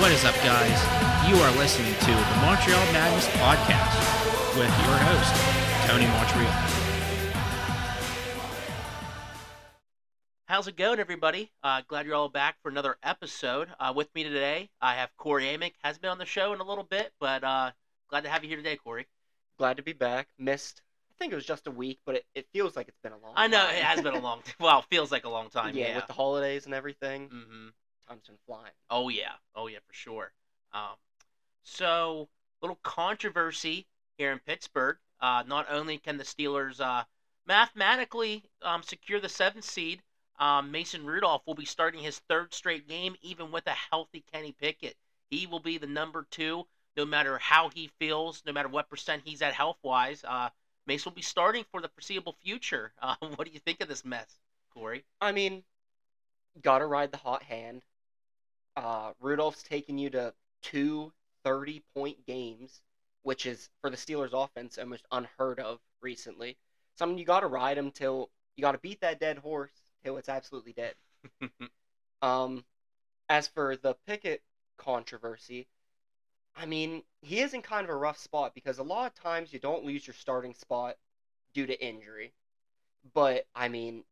What is up, guys? You are listening to the Montreal Madness podcast with your host, Tony Montreal. How's it going, everybody? Uh, glad you're all back for another episode. Uh, with me today, I have Corey Amick. Has been on the show in a little bit, but uh, glad to have you here today, Corey. Glad to be back. Missed. I think it was just a week, but it, it feels like it's been a long. I know time. it has been a long. well, feels like a long time. yeah, Yeah. with the holidays and everything, hmm flying. Oh yeah. Oh yeah, for sure. Um, so little controversy here in Pittsburgh. Uh, not only can the Steelers uh, mathematically um, secure the seventh seed, um, Mason Rudolph will be starting his third straight game, even with a healthy Kenny Pickett. He will be the number two, no matter how he feels, no matter what percent he's at health wise. Uh, Mace will be starting for the foreseeable future. Uh, what do you think of this mess, Corey? I mean, gotta ride the hot hand. Uh, Rudolph's taken you to two 30 point games, which is for the Steelers offense almost unheard of recently. So I mean, you gotta ride him till you gotta beat that dead horse till it's absolutely dead. Um, as for the Pickett controversy, I mean, he is in kind of a rough spot because a lot of times you don't lose your starting spot due to injury. But I mean,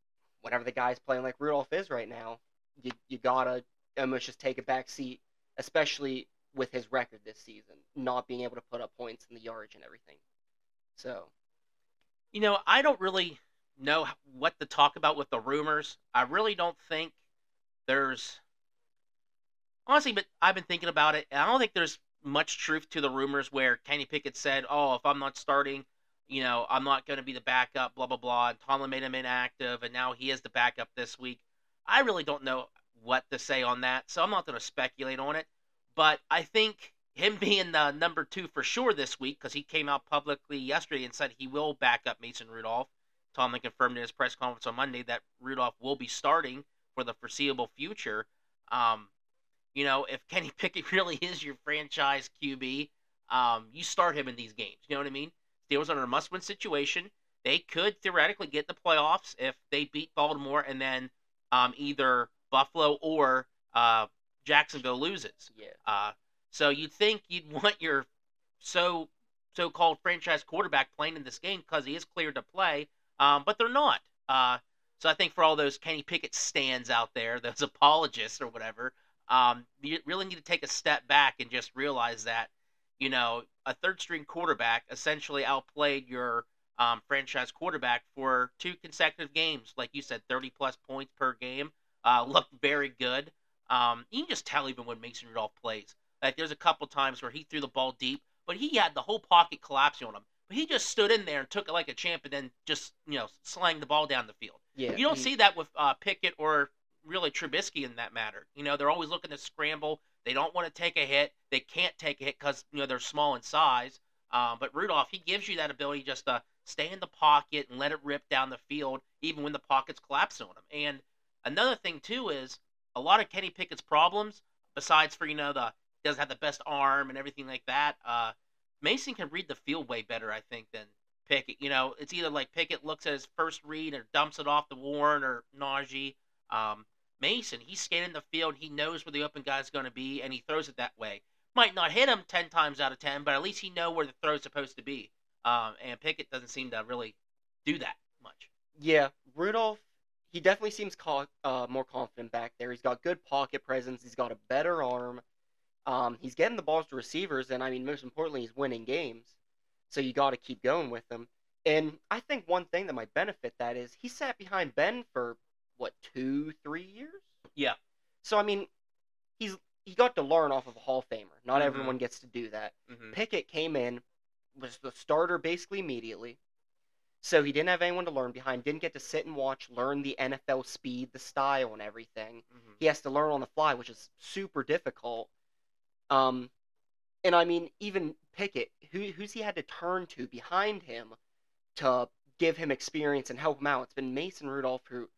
whenever the guy's playing like Rudolph is right now, you you gotta almost just take a back seat, especially with his record this season, not being able to put up points in the yardage and everything. So You know, I don't really know what to talk about with the rumors. I really don't think there's honestly, but I've been thinking about it, and I don't think there's much truth to the rumors where Kenny Pickett said, "Oh, if I'm not starting, you know, I'm not going to be the backup." Blah blah blah. And Tomlin made him inactive, and now he is the backup this week. I really don't know what to say on that, so I'm not going to speculate on it. But I think him being the number two for sure this week, because he came out publicly yesterday and said he will back up Mason Rudolph. Tomlin confirmed in his press conference on Monday that Rudolph will be starting for the foreseeable future. Um, you know, if Kenny Pickett really is your franchise QB, um, you start him in these games. You know what I mean? Steelers are in a must-win situation. They could theoretically get the playoffs if they beat Baltimore and then um, either Buffalo or uh, Jacksonville loses. yeah, Uh, so you'd think you'd want your so so-called franchise quarterback playing in this game because he is cleared to play, um, but they're not. Uh, so I think for all those Kenny Pickett stands out there, those apologists or whatever, um, you really need to take a step back and just realize that you know a third-string quarterback essentially outplayed your um, franchise quarterback for two consecutive games, like you said, 30 plus points per game. Uh, looked very good. Um, you can just tell even when Mason Rudolph plays. Like there's a couple times where he threw the ball deep, but he had the whole pocket collapsing on him. But he just stood in there and took it like a champ, and then just you know slang the ball down the field. yeah. You don't he- see that with uh, Pickett or really Trubisky in that matter. You know they're always looking to scramble. They don't want to take a hit. They can't take a hit because you know they're small in size. Um, but Rudolph, he gives you that ability just to stay in the pocket and let it rip down the field, even when the pocket's collapsing on him. And another thing too is a lot of Kenny Pickett's problems, besides for you know the doesn't have the best arm and everything like that. Uh, Mason can read the field way better, I think, than Pickett. You know, it's either like Pickett looks at his first read or dumps it off to Warren or Najee. Um, Mason, he's scanning the field. He knows where the open guy's going to be, and he throws it that way. Might not hit him ten times out of ten, but at least he know where the throw's supposed to be. Um, and Pickett doesn't seem to really do that much. Yeah, Rudolph. He definitely seems co- uh, more confident back there. He's got good pocket presence. He's got a better arm. Um, he's getting the balls to receivers, and I mean, most importantly, he's winning games. So you got to keep going with him. And I think one thing that might benefit that is he sat behind Ben for what two, three years. Yeah. So I mean, he's he got to learn off of a Hall of Famer. Not Mhm. everyone gets to do that. Mm-hmm. Pickett came in, was the starter basically immediately. So he didn't have anyone to learn behind, didn't get to sit and watch, learn the NFL speed, the style, and everything. Mm-hmm. He has to learn on the fly, which is super difficult. Um, and I mean, even Pickett, who who's he had to turn to behind him to give him experience and help him out? It's been Mason Rudolph, who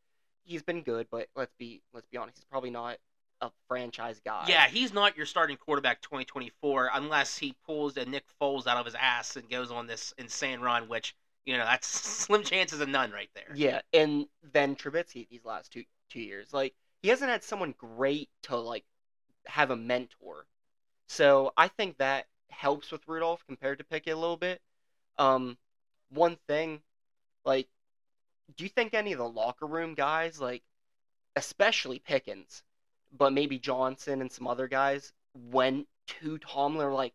he's been good, but let's be let's be honest, he's probably not a franchise guy. Yeah, he's not your starting quarterback 2024 unless he pulls a Nick Foles out of his ass and goes on this insane run, which you know that's slim chances of none right there. Yeah, and then Trubisky these last two two years, like he hasn't had someone great to like have a mentor So I think that helps with Rudolph compared to Pickett a little bit. Um, one thing, like, do you think any of the locker room guys, like, especially Pickens, but maybe Johnson and some other guys, went to Tomlin like,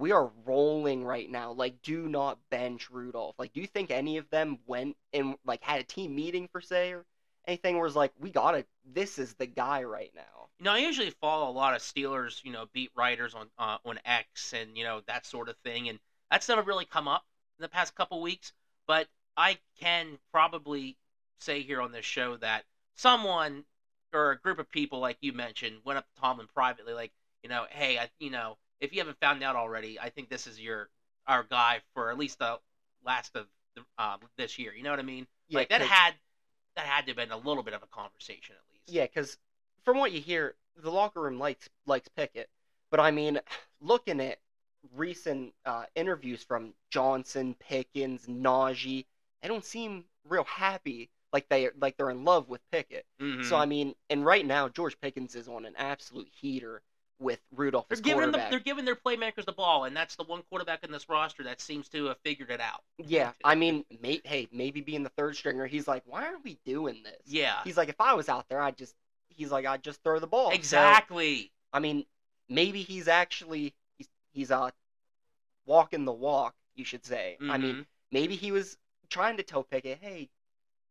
we are rolling right now. Like, do not bench Rudolph. Like, do you think any of them went and like had a team meeting per se or anything where it's like, we gotta, this is the guy right now. You know, I usually follow a lot of Steelers, you know, beat writers on uh, on X and you know that sort of thing, and that's never really come up in the past couple weeks. But I can probably say here on this show that someone or a group of people, like you mentioned, went up to Tomlin privately, like, you know, hey, I, you know, if you haven't found out already, I think this is your our guy for at least the last of the, uh, this year. You know what I mean? Yeah, like that had that had to have been a little bit of a conversation at least. Yeah, because from what you hear, the locker room likes likes Pickett, but I mean, looking at recent uh, interviews from Johnson, Pickens, Najee, they don't seem real happy. Like they like they're in love with Pickett. Mhm. So I mean, and right now George Pickens is on an absolute heater with Rudolph They're giving them they're giving their playmakers the ball, and that's the one quarterback in this roster that seems to have figured it out. Yeah, I mean, may, hey, maybe being the third stringer, he's like, why aren't we doing this? Yeah, He's like, if I was out there, I'd just, he's like, I'd just throw the ball. So, exactly. I mean, maybe he's actually he's he's uh walking the walk, you should say. I mean, Mhm. maybe he was trying to tell Pickett, hey,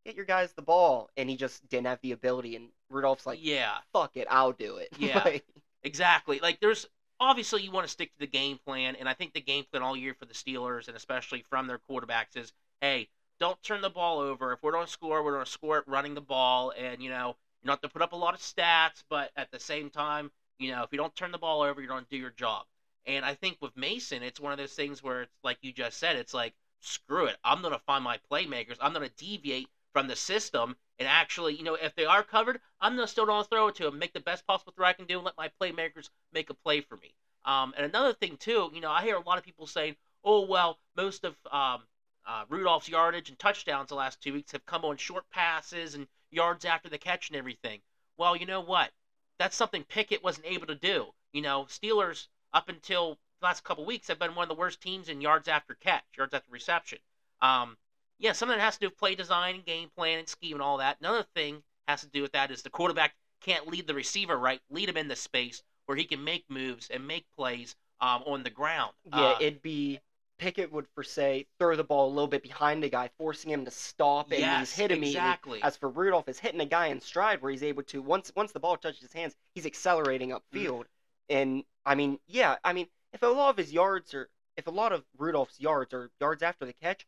get your guys the ball, and he just didn't have the ability. And Rudolph's like, yeah, fuck it, I'll do it. Yeah. Like, exactly. Like there's obviously you want to stick to the game plan, and I think the game plan all year for the Steelers, and especially from their quarterbacks, is hey, don't turn the ball over. If we're going to score, we're going to score it running the ball, and you know you don't have to put up a lot of stats, but at the same time, you know if you don't turn the ball over, you don't do your job. And I think with Mason, it's one of those things where it's like you just said, it's like screw it, I'm going to find my playmakers. I'm going to deviate from the system and actually, you know, if they are covered, I'm gonna still gonna throw it to them, make the best possible throw I can do, and let my playmakers make a play for me. Um, and another thing too, you know, I hear a lot of people saying, "Oh well, most of um, uh, Rudolph's yardage and touchdowns the last two weeks have come on short passes and yards after the catch and everything." Well, you know what? That's something Pickett wasn't able to do. You know, Steelers up until the last couple weeks have been one of the worst teams in yards after catch, yards after reception. Um, yeah, some of that has to do with play design and game plan and scheme and all that. Another thing has to do with that is the quarterback can't lead the receiver right, lead him into space where he can make moves and make plays um, on the ground. yeah, Uh, it'd be Pickett would for say throw the ball a little bit behind the guy, forcing him to stop, and yes, he's hitting exactly. As for Rudolph, is hitting a guy in stride where he's able to once once the ball touches his hands, he's accelerating Mm. upfield. And I mean, yeah, I mean, if a lot of his yards are, if a lot of Rudolph's yards are yards after the catch,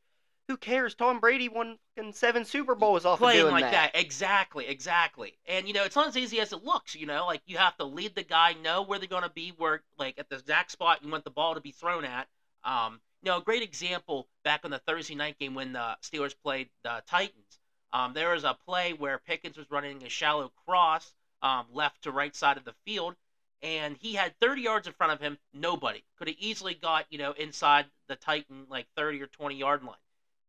who cares? Tom Brady won fucking seven Super Bowls off of playing doing like that. Exactly, exactly. And you know, it's not as easy as it looks. You know, like you have to lead the guy, know where they're going to be, where like at the exact spot you want the ball to be thrown at. Um, you know, a great example back on the Thursday night game when the Steelers played the Titans. Um, there was a play where Pickens was running a shallow cross um, left to right side of the field, and he had 30 yards in front of him. Nobody could have easily got you know inside the Titan like 30 or 20 yard line.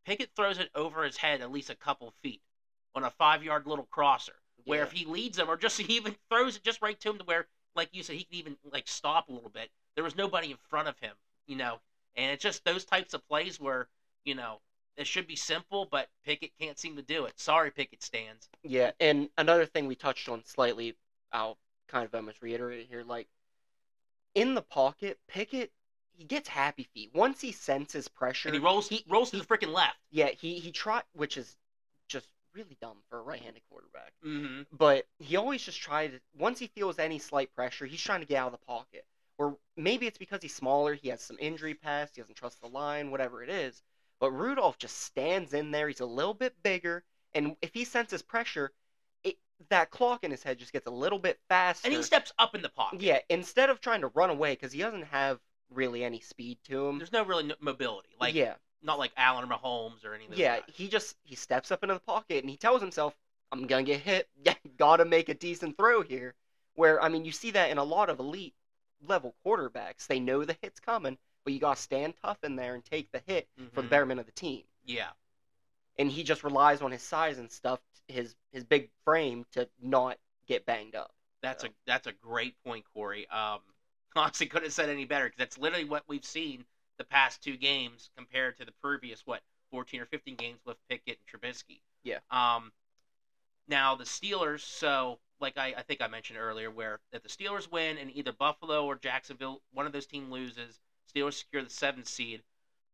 Pickett throws it over his head at least a couple feet on a five yard little crosser. Where Yeah. if he leads him or just even throws it just right to him to where, like you said, he can even like stop a little bit. There was nobody in front of him, you know. And it's just those types of plays where, you know, it should be simple, but Pickett can't seem to do it. Sorry, Pickett stands. Yeah, and another thing we touched on slightly, I'll kind of almost reiterate it here. Like in the pocket, Pickett he gets happy feet once he senses pressure. And he rolls He- rolls to the freaking left. Yeah, he he tried, which is just really dumb for a right-handed quarterback. Mm-hmm. But he always just tried. Once he feels any slight pressure, he's trying to get out of the pocket. Or maybe it's because he's smaller, he has some injury past, he doesn't trust the line, whatever it is. But Rudolph just stands in there. He's a little bit bigger, and if he senses pressure, it, that clock in his head just gets a little bit faster. And he steps up in the pocket. yeah, instead of trying to run away because he doesn't have really any speed to him. There's no really no mobility. Like yeah, not like Allen or Mahomes or anything. yeah, he just he steps up into the pocket and he tells himself, "I'm gonna get hit. Yeah, gotta make a decent throw here." Where I mean, you see that in a lot of elite level quarterbacks. They know the hit's coming, but you gotta stand tough in there and take the hit for the Mhm. betterment of the team. Yeah. And he just relies on his size and stuff, his his big frame to not get banged up. That's So. a that's a great point, Corey. Um, honestly couldn't have said any better because that's literally what we've seen the past two games compared to the previous what 14 or 15 games with Pickett and Trubisky. Yeah. Um. Now the Steelers. So like I, I think I mentioned earlier, where if the Steelers win and either Buffalo or Jacksonville, one of those teams loses, Steelers secure the seventh seed.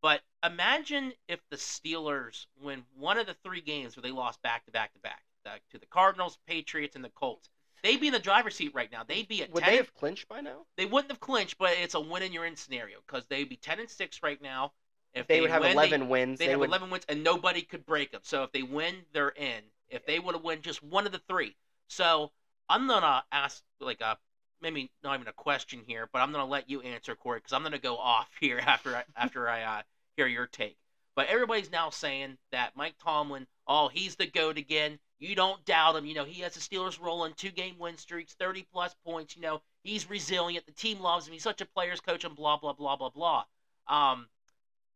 But imagine if the Steelers win one of the three games where they lost back to back to back to the Cardinals, Patriots, and the Colts. They'd be in the driver's seat right now. They'd be at Would 10 they have clinched by now? they wouldn't have clinched, but it's a win in your in scenario because they'd be ten and six right now. If They, would have win, 11 wins. They, They, have would. eleven wins, and nobody could break them. So if they win, they're in. If they would have won just one of the three, so I'm gonna ask like a maybe not even a question here, but I'm gonna let you answer, Corey, because I'm gonna go off here after I, after I uh, hear your take. But everybody's now saying that Mike Tomlin, oh, he's the goat again. You don't doubt him. You know, he has the Steelers rolling two game win streaks, 30 plus points. You know, he's resilient. The team loves him. He's such a player's coach and blah, blah, blah, blah, blah. Um,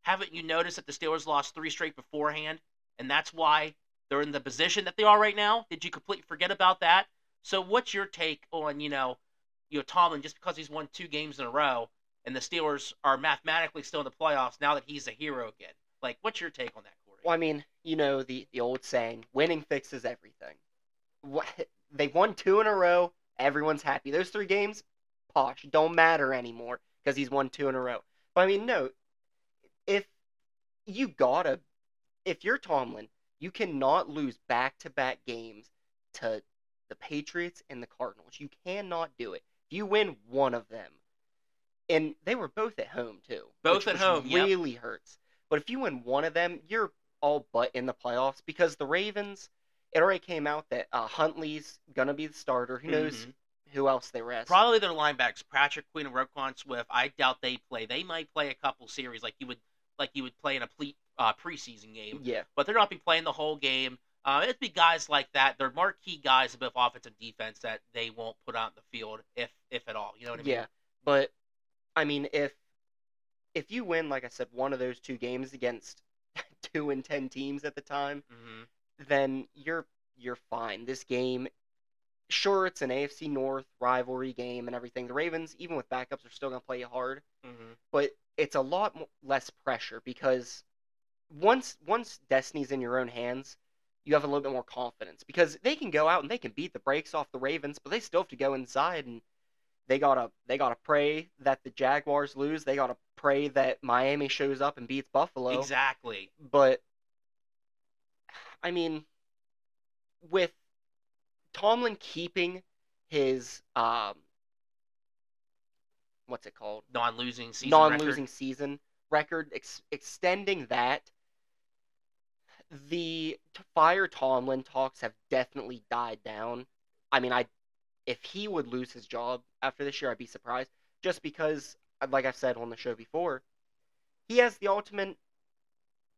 haven't you noticed that the Steelers lost three straight beforehand? And that's why they're in the position that they are right now? Did you completely forget about that? So what's your take on, you know, you know, Tomlin, just because he's won two games in a row and the Steelers are mathematically still in the playoffs now that he's a hero again? Like, what's your take on that? Well, I mean, you know the the old saying, "Winning fixes everything." What they won two in a row. Everyone's happy. Those three games, posh, don't matter anymore because he's won two in a row. But I mean, no, if you gotta, if you're Tomlin, you cannot lose back to back games to the Patriots and the Cardinals. You cannot do it. If you win one of them, and they were both at home too. Both which- at home, yep. Really hurts. But if you win one of them, you're all but in the playoffs because the Ravens. It already came out that uh, Huntley's gonna be the starter. Who knows Mhm. who else they rest? Probably their linebackers, Patrick Queen and Roquan Swift. I doubt they play. They might play a couple series like you would like you would play in a ple- uh, preseason game, Yeah, but they're not be playing the whole game. Uh, it'd be guys like that. They're marquee guys of both offense and defense that they won't put out in the field if if at all. You know what I mean? yeah. But I mean, if if you win, like I said, one of those two games against two and ten teams at the time, hmm then you're you're fine. This game, sure, it's an AFC North rivalry game and everything. The Ravens, even with backups, are still gonna play you hard, hmm but it's a lot mo- less pressure because once once destiny's in your own hands, you have a little bit more confidence because they can go out and they can beat the brakes off the Ravens, but they still have to go inside and they gotta they gotta pray that the Jaguars lose. They gotta pray that Miami shows up and beats Buffalo. Exactly. But I mean, with Tomlin keeping his um, what's it called? Non-losing season. non-losing record. season record, ex- extending that. The fire Tomlin talks have definitely died down. I mean, I if he would lose his job after this year, I'd be surprised. Just because, like I've said on the show before, he has the ultimate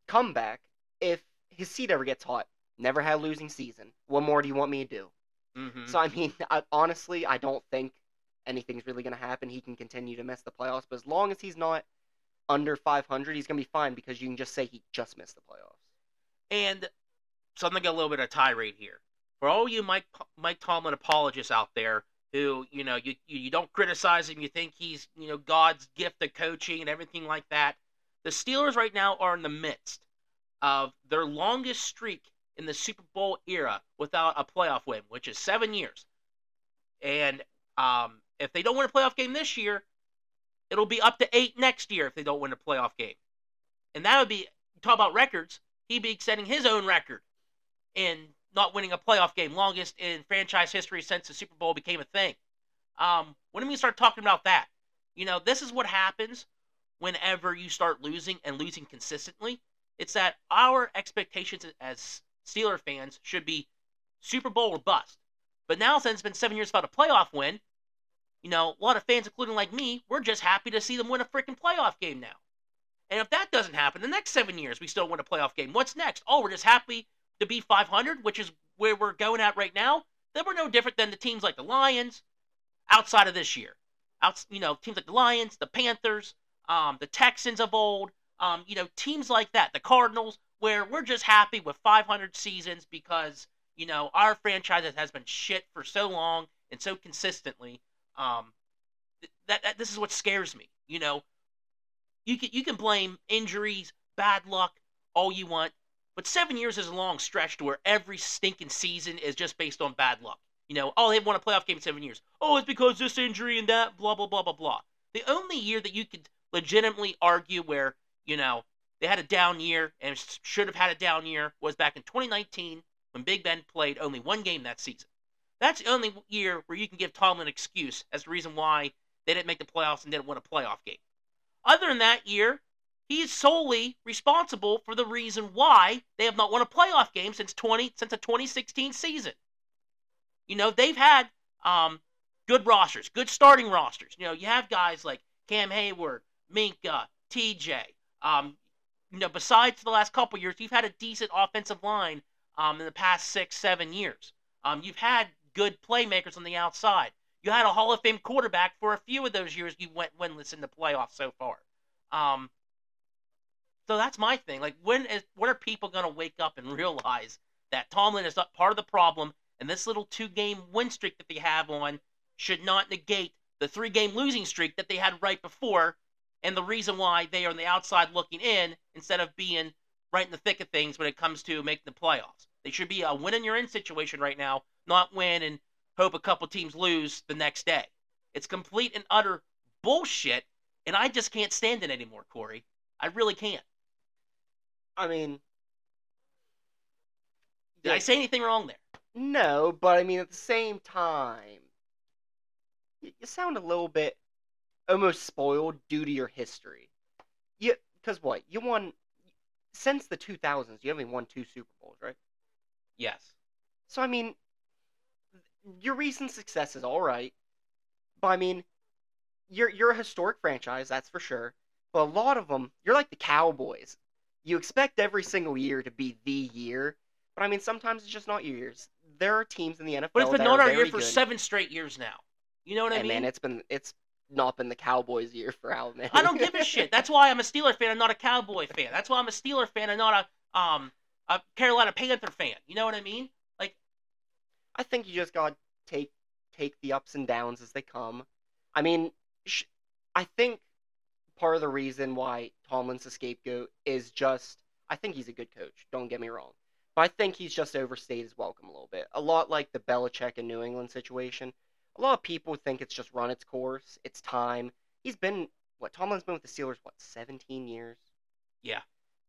comeback if his seat ever gets hot. Never had a losing season. What more do you want me to do? Mhm. So I mean, I, honestly, I don't think anything's really going to happen. He can continue to miss the playoffs, but as long as he's not under 500, he's going to be fine because you can just say he just missed the playoffs. And so I'm gonna get a little bit of tirade here for all you Mike Mike Tomlin apologists out there who you know you you don't criticize him. You think he's you know God's gift of coaching and everything like that. The Steelers right now are in the midst of their longest streak in the Super Bowl era without a playoff win, which is seven years. And um, if they don't win a playoff game this year, it'll be up to eight next year if they don't win a playoff game. And that would be talk about records. He'd be setting his own record in not winning a playoff game, longest in franchise history since the Super Bowl became a thing. Um, when do we start talking about that? You know, this is what happens whenever you start losing and losing consistently. It's that our expectations as Steeler fans should be Super Bowl or bust. But now, since it's been seven years without a playoff win, you know, a lot of fans, including like me, we're just happy to see them win a freaking playoff game now. And if that doesn't happen, the next seven years we still win a playoff game. What's next? Oh, we're just happy to be 500, which is where we're going at right now. Then we're no different than the teams like the Lions outside of this year. Out, you know, teams like the Lions, the Panthers, um, the Texans of old, um, you know, teams like that, the Cardinals, where we're just happy with 500 seasons because you know our franchise has been shit for so long and so consistently. Um, that, that this is what scares me. You know, you can you can blame injuries, bad luck, all you want, but seven years is a long stretch to where every stinking season is just based on bad luck. You know, oh, they won a playoff game in seven years. Oh, it's because this injury and that, blah, blah, blah, blah, blah. The only year that you could legitimately argue where, you know, they had a down year and should have had a down year was back in 2019 when Big Ben played only one game that season. That's the only year where you can give Tomlin an excuse as the reason why they didn't make the playoffs and didn't win a playoff game. Other than that year, he's solely responsible for the reason why they have not won a playoff game since 20 since the 2016 season. You know, they've had um, good rosters, good starting rosters. You know, you have guys like Cam Heyward, Minkah, TJ. Um, you know, besides the last couple years, you've had a decent offensive line um, in the past six, seven years. Um, you've had good playmakers on the outside. You had a Hall of Fame quarterback for a few of those years you went winless in the playoffs so far. Um, so that's my thing. Like, when is when are people going to wake up and realize that Tomlin is part of the problem, and this little two-game win streak that they have on should not negate the three-game losing streak that they had right before, and the reason why they are on the outside looking in instead of being right in the thick of things when it comes to making the playoffs. They should be a win in your in situation right now, not win and hope a couple teams lose the next day. It's complete and utter bullshit, and I just can't stand it anymore, Corey. I really can't. I mean, did I say anything wrong there? No, but I mean at the same time, you, you sound a little bit almost spoiled due to your history. You because what you won since the 2000s, you only won two Super Bowls, right? Yes. So I mean, your recent success is all right, but I mean, you're you're a historic franchise, that's for sure. But a lot of them, you're like the Cowboys you expect every single year to be the year, but I mean sometimes it's just not your years. There are teams in the NFL. But it's been not our year for good. seven straight years now. You know what I and mean? man, it's been it's not been the Cowboys year for how many. I don't give a shit. That's why I'm a Steeler fan and not a Cowboy fan. That's why I'm a Steeler fan and not a um a Carolina Panther fan. You know what I mean? Like I think you just got to take take the ups and downs as they come. I mean, sh- I think part of the reason why Tomlin's a scapegoat is just I think he's a good coach. Don't get me wrong, but I think he's just overstayed his welcome a little bit. A lot like the Belichick and New England situation. A lot of people think it's just run its course. It's time. He's been what Tomlin's been with the Steelers what 17 years. Yeah.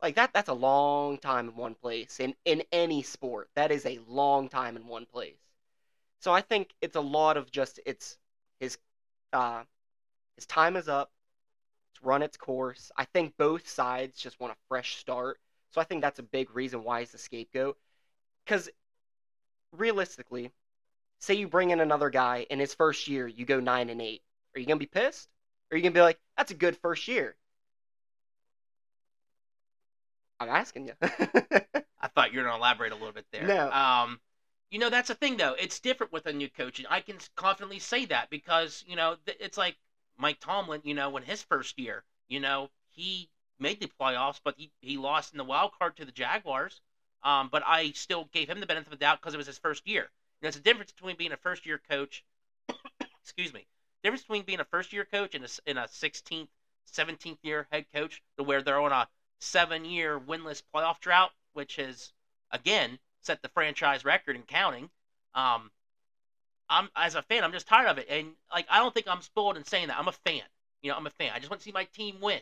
Like that that's a long time in one place in in any sport. That is a long time in one place. So I think it's a lot of just it's his uh his time is up run its course. I think both sides just want a fresh start. So I think that's a big reason why he's the scapegoat. Because realistically, say you bring in another guy in his first year, you go nine and eight. Are you gonna be pissed? Or are you gonna be like, that's a good first year? I'm asking you. I thought you were gonna elaborate a little bit there. No. Um, you know that's the thing though. It's different with a new coach, and I can confidently say that because you know it's like Mike Tomlin, you know, in his first year, you know, he made the playoffs, but he, he lost in the wild card to the Jaguars. Um, but I still gave him the benefit of the doubt because it was his first year. It's a difference between being a first year coach. excuse me. Difference between being a first year coach and a, in a 16th, 17th year head coach, to where they're on a seven year winless playoff drought, which has again set the franchise record and counting. Um, I'm as a fan, I'm just tired of it. And like I don't think I'm spoiled in saying that. I'm a fan. You know, I'm a fan. I just want to see my team win.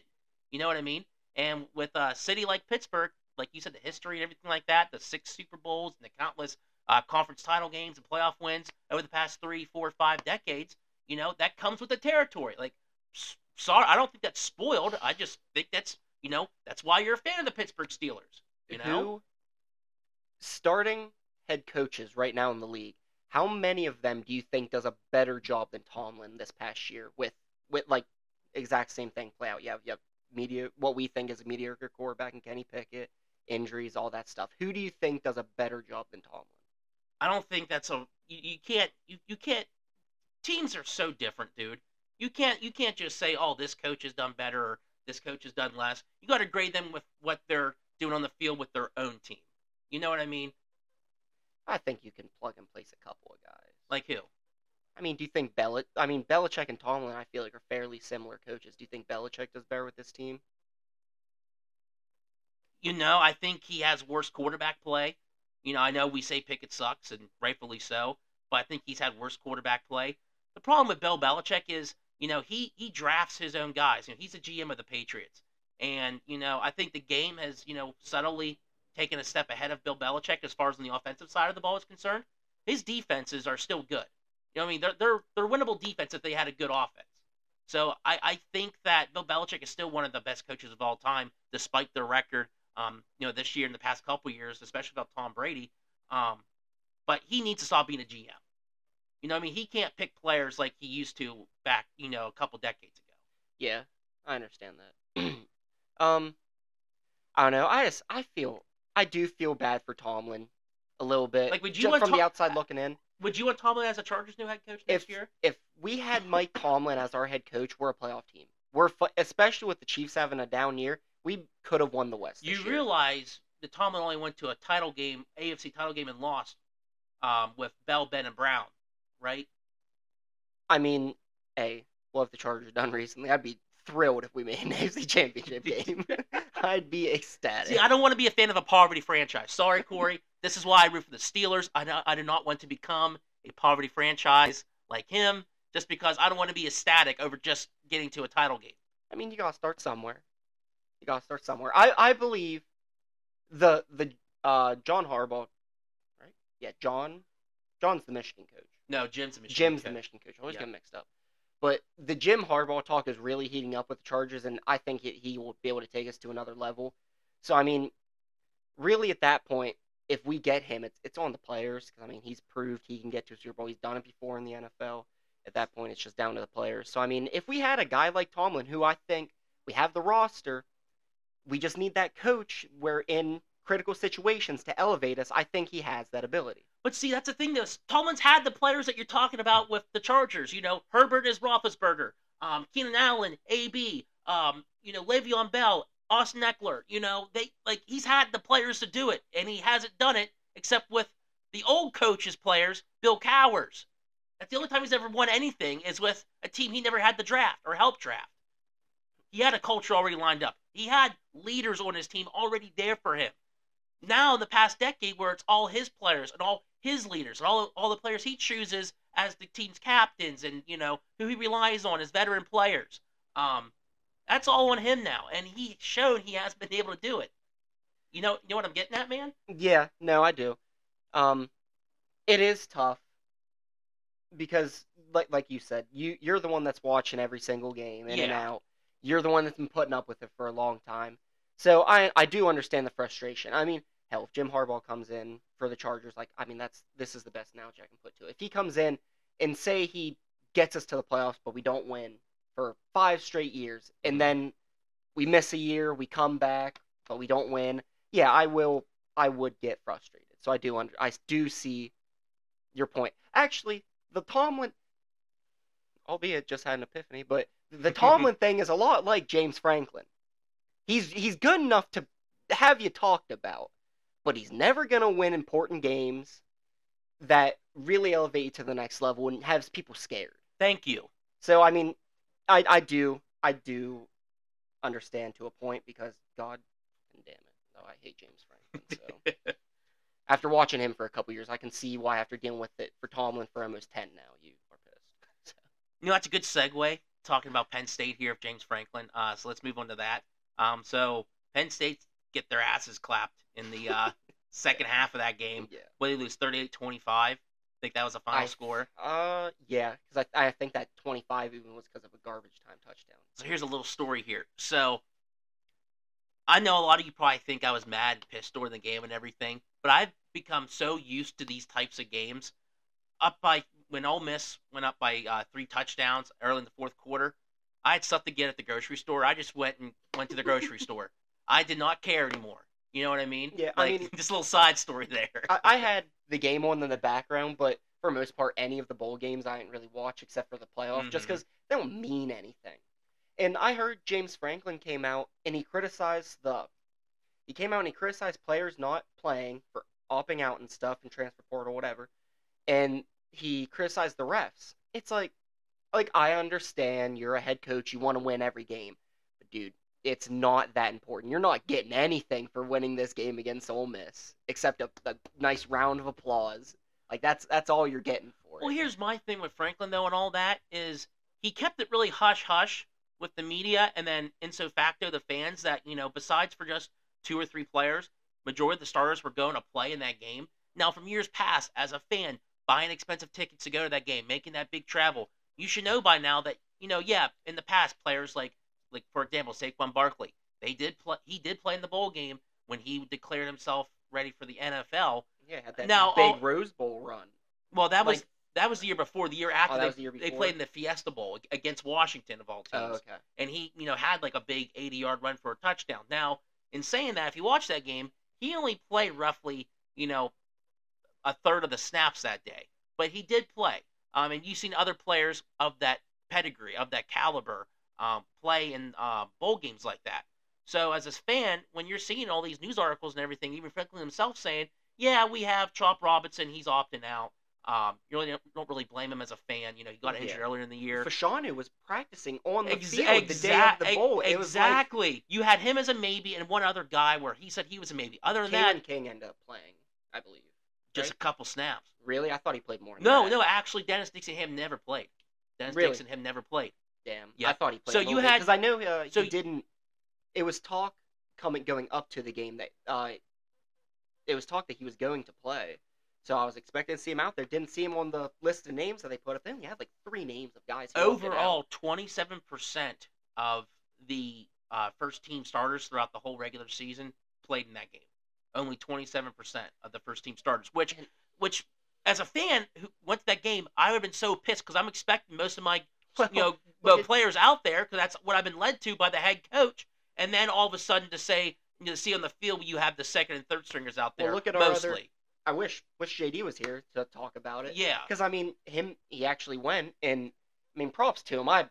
You know what I mean? And with a city like Pittsburgh, like you said, the history and everything like that, the six Super Bowls and the countless uh, conference title games and playoff wins over the past three, four, five decades, you know, that comes with the territory. Like, sorry, I don't think that's spoiled. I just think that's, you know, that's why you're a fan of the Pittsburgh Steelers. You know, Who starting head coaches right now in the league how many of them do you think does a better job than Tomlin this past year with with like exact same thing play out? You have, you have media what we think is a mediocre quarterback in Kenny Pickett, injuries, all that stuff. Who do you think does a better job than Tomlin? I don't think that's a you, you can't you, you can't teams are so different, dude. You can't you can't just say, oh, this coach has done better or this coach has done less. You got to grade them with what they're doing on the field with their own team. You know what I mean? I think you can plug and place a couple of guys. Like who? I mean, do you think Belich? I mean, Belichick and Tomlin, I feel like are fairly similar coaches. Do you think Belichick does better with this team? You know, I think he has worse quarterback play. You know, I know we say Pickett sucks, and rightfully so, but I think he's had worse quarterback play. The problem with Bill Belichick is, you know, he he drafts his own guys. You know, he's a GM of the Patriots, and you know, I think the game has, you know, subtly taken a step ahead of Bill Belichick as far as on the offensive side of the ball is concerned. His defenses are still good. You know, what I mean, they're they're they're winnable defense if they had a good offense. So I, I think that Bill Belichick is still one of the best coaches of all time, despite their record um, you know, this year and the past couple years, especially about Tom Brady. Um, but he needs to stop being a GM. You know, I mean, he can't pick players like he used to back, you know, a couple decades ago. Yeah, I understand that. um, I don't know. I just I feel I do feel bad for Tomlin a little bit. Like, would you just want from Tom- the outside looking in? Would you want Tomlin as a Chargers new head coach next If year? if we had Mike Tomlin as our head coach, we're a playoff team. We're fu- especially with the Chiefs having a down year, we could have won the West. You realize that Tomlin only went to a title game, AFC title game, and lost um, with Bell, Ben, and Brown, right? I mean, hey, what have the Chargers done recently? I'd be thrilled if we made an AFC Championship game. I'd be ecstatic. See, I don't want to be a fan of a poverty franchise. Sorry, Corey. this is why I root for the Steelers. I, do- I do not want to become a poverty franchise like him, just because I don't want to be ecstatic over just getting to a title game. I mean, you gotta start somewhere. You gotta start somewhere. I I believe the the uh John Harbaugh, right? Yeah, John. John's the Michigan coach. No, Jim's a Michigan Jim's the. Michigan coach. I always Yeah. get mixed up. But the Jim Harbaugh talk is really heating up with the Chargers, and I think he, will be able to take us to another level. So I mean, really at that point, if we get him, it's it's on the players because I mean he's proved he can get to a Super Bowl. He's done it before in the NFL. At that point, it's just down to the players. So I mean, if we had a guy like Tomlin, who I think we have the roster, we just need that coach where in critical situations to elevate us. I think he has that ability. But see, that's the thing. Though Tomlin's had the players that you're talking about with the Chargers. You know, Herbert is Roethlisberger, um, Keenan Allen, AB, um, you know, Le'Veon Bell, Austin Ekeler. You know, they like he's had the players to do it, and he hasn't done it except with the old coach's players, Bill Cowher's. That's the only time he's ever won anything is with a team he never had the draft or help draft. He had a culture already lined up. He had leaders on his team already there for him now in the past decade where it's all his players and all his leaders and all all the players he chooses as the team's captains and you know who he relies on as veteran players. Um, that's all on him now, and he shown he has been able to do it. You know, you know what I'm getting at, man? Yeah, no, I do. Um, it is tough because, like like you said, you you're the one that's watching every single game in and out. You're the one that's been putting up with it for a long time. So I I do understand the frustration. I mean, hell, if Jim Harbaugh comes in for the Chargers, like I mean, that's this is the best analogy I can put to it. If he comes in and say he gets us to the playoffs, but we don't win for five straight years, and then we miss a year, we come back, but we don't win. Yeah, I will. I would get frustrated. So I do under. I do see your point. Actually, the Tomlin, albeit just had an epiphany, but the Tomlin thing is a lot like James Franklin. He's he's good enough to have you talked about, but he's never gonna win important games that really elevate you to the next level and has people scared. Thank you. So I mean, I I do I do understand to a point because God damn it, oh I hate James Franklin. So after watching him for a couple years, I can see why after dealing with it for Tomlin for almost ten now, you are pissed. So, You know, that's a good segue talking about Penn State here of James Franklin. Uh, so let's move on to that. Um, so Penn State get their asses clapped in the uh, second half of that game. yeah. What they lose 38-25. I think that was the final I- score. Uh, yeah, because I I think that twenty five even was because of a garbage time touchdown. So here's a little story here. So I know a lot of you probably think I was mad and pissed during the game and everything, but I've become so used to these types of games. Up by when Ole Miss went up by uh, three touchdowns early in the fourth quarter, I had stuff to get at the grocery store. I just went and went to the grocery store. I did not care anymore. You know what I mean? Yeah, I like mean- this little side story there. I, I had the game on in the background, but for most part, any of the bowl games I didn't really watch except for the playoff, just Mhm. because they don't mean anything. And I heard James Franklin came out and he criticized the. He came out and he criticized players not playing for opting out and stuff and transfer portal whatever, and he criticized the refs. it's like like I understand you're a head coach, you want to win every game. But dude, it's not that important. You're not getting anything for winning this game against Ole Miss except a, a nice round of applause. Like that's that's all you're getting for it. Well, here's my thing with Franklin though, and all that is he kept it really hush hush with the media, and then in so facto the fans that you know, besides for just two or three players, majority of the starters were going to play in that game. Now, from years past, as a fan, buying expensive tickets to go to that game, making that big travel, you should know by now that you know, yeah, in the past, players like like for example, Saquon Barkley, they did play. He did play in the bowl game when he declared himself ready for the NFL. yeah, had that Now, big all- Rose Bowl run. Well, that was that was the year before. The year after Oh, that they, the year they played in the Fiesta Bowl against Washington of all teams, Oh, okay. and he you know had like a big 80 yard run for a touchdown. Now, in saying that, if you watch that game, he only played roughly you know a third of the snaps that day, but he did play. Um, and you've seen other players of that pedigree, of that caliber, um, play in uh, bowl games like that. So as a fan, when you're seeing all these news articles and everything, even Franklin himself saying, "Yeah, we have Chop Robinson, he's opting out." Um, you really don't, don't really blame him as a fan. You know, he got injured Yeah. earlier in the year. Fashanu was practicing on the field the day of the bowl. Was like exactly. you had him as a maybe and one other guy where he said he was a maybe. Other than that, King ended up playing, I believe. just a couple snaps. Really? I thought he played more. Than No, that. no, actually, Dennis Dixon him never played. Dennis Really? Dixon him never played. Damn. Yeah. I thought he played. So you had- because I know uh, so he didn't. It was talk coming going up to the game that uh, it was talk that he was going to play. So I was expecting to see him out there. Didn't see him on the list of names that they put up. They only had like three names of guys. Who opted out. Overall, twenty-seven percent of the uh, first team starters throughout the whole regular season played in that game. Only twenty-seven percent of the first team starters, which, which, as a fan who went to that game, I would have been so pissed because I'm expecting most of my you know, well, at- players out there because that's what I've been led to by the head coach. And then all of a sudden to say, you know, see on the field you have the second and third stringers out Well, there look at our other- I wish wish JD was here to talk about it. Yeah, Because I mean, him he actually went, and I mean, props to him. I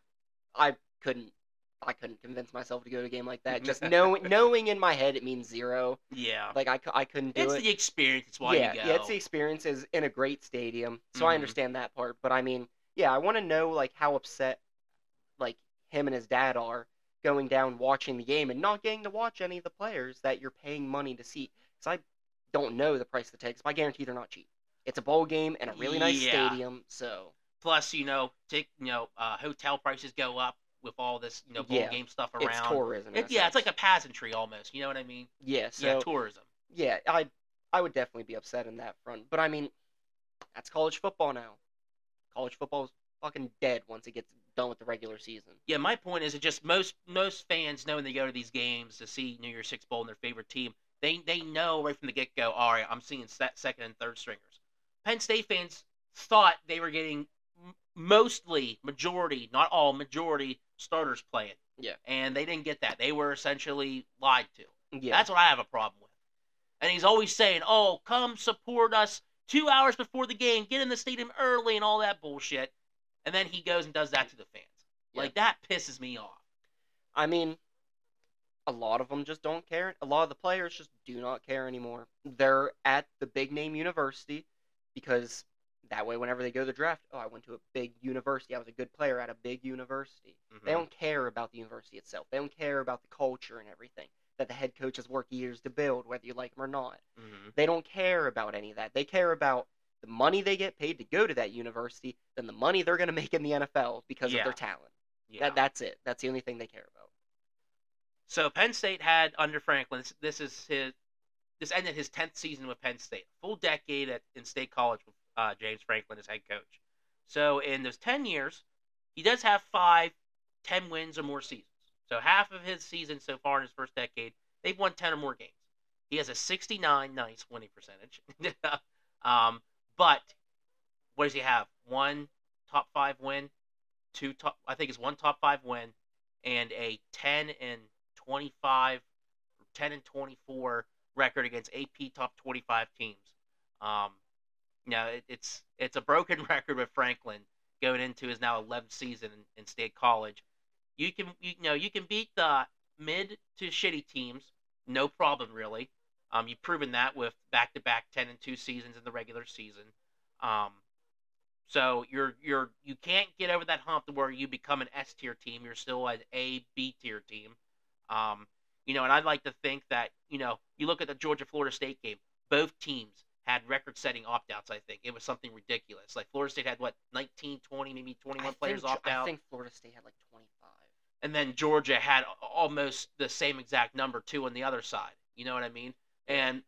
I couldn't I couldn't convince myself to go to a game like that. Just knowing knowing in my head it means zero. yeah. Like I, I couldn't do It's it. It's the experience. It's why yeah, you go. yeah, it's the experience is in a great stadium, so I Mhm. understand that part. But I mean, yeah, I want to know like how upset like him and his dad are going down watching the game and not getting to watch any of the players that you're paying money to see. Because I don't know the price of the tickets, but I guarantee they're not cheap. It's a bowl game and a really nice Yeah. stadium, so Plus, you know, take you know, uh, hotel prices go up with all this, you know, bowl Yeah, game stuff around. it's tourism. It- yeah, it's like a pageantry almost. You know what I mean? yeah. So yeah, tourism. yeah, I I would definitely be upset in that front. But I mean, that's college football now. College football is fucking dead once it gets done with the regular season. Yeah, my point is, it just most most fans know when they go to these games to see New Year's Six bowl and their favorite team, they they know right from the get go. All right, I'm seeing se- second and third stringers. Penn State fans thought they were getting mostly majority, not all majority starters playing. Yeah. and they didn't get that. They were essentially lied to. Yeah, That's what I have a problem with. And he's always saying, "Oh, come support us two hours before the game. Get in the stadium early and all that bullshit." And then he goes and does that to the fans. Yeah. Like that pisses me off. I mean, a lot of them just don't care. A lot of the players just do not care anymore. They're at the big name university because that way, whenever they go to the draft, oh, I went to a big university. I was a good player at a big university. Mm-hmm. They don't care about the university itself. They don't care about the culture and everything that the head coach has worked years to build, whether you like him or not. hmm They don't care about any of that. They care about the money they get paid to go to that university, than the money they're going to make in the NFL because Yeah. of their talent. Yeah. That that's it. That's the only thing they care about. so Penn State had under Franklin. This, this is his. This ended his tenth season with Penn State. Full decade at in State College with uh, James Franklin as head coach. So in those ten years, he does have five, ten wins or more seasons. So half of his season so far in his first decade, they've won ten or more games. He has a 69 nice winning percentage. um, but what does he have? One top five win, two top. I think it's one top five win, and a 10 and 25, 10 and 24 record against AP top 25 teams. Um, know, it, it's it's a broken record with Franklin going into his now 11th season in, in state college. You can you know you can beat the mid to shitty teams, no problem really. Um, you've proven that with back-to-back 10 and 2 seasons in the regular season. Um, So you're you're you can't get over that hump to where you become an S tier team. You're still an A B tier team. Um, you know, and I'd like to think that you know you look at the Georgia Florida State game. Both teams had record-setting opt-outs. I think it was something ridiculous. Like Florida State had what 19, 20, maybe 21 I players think, opt out, I think Florida State had like 25. And then Georgia had almost the same exact number too on the other side. You know what I mean? And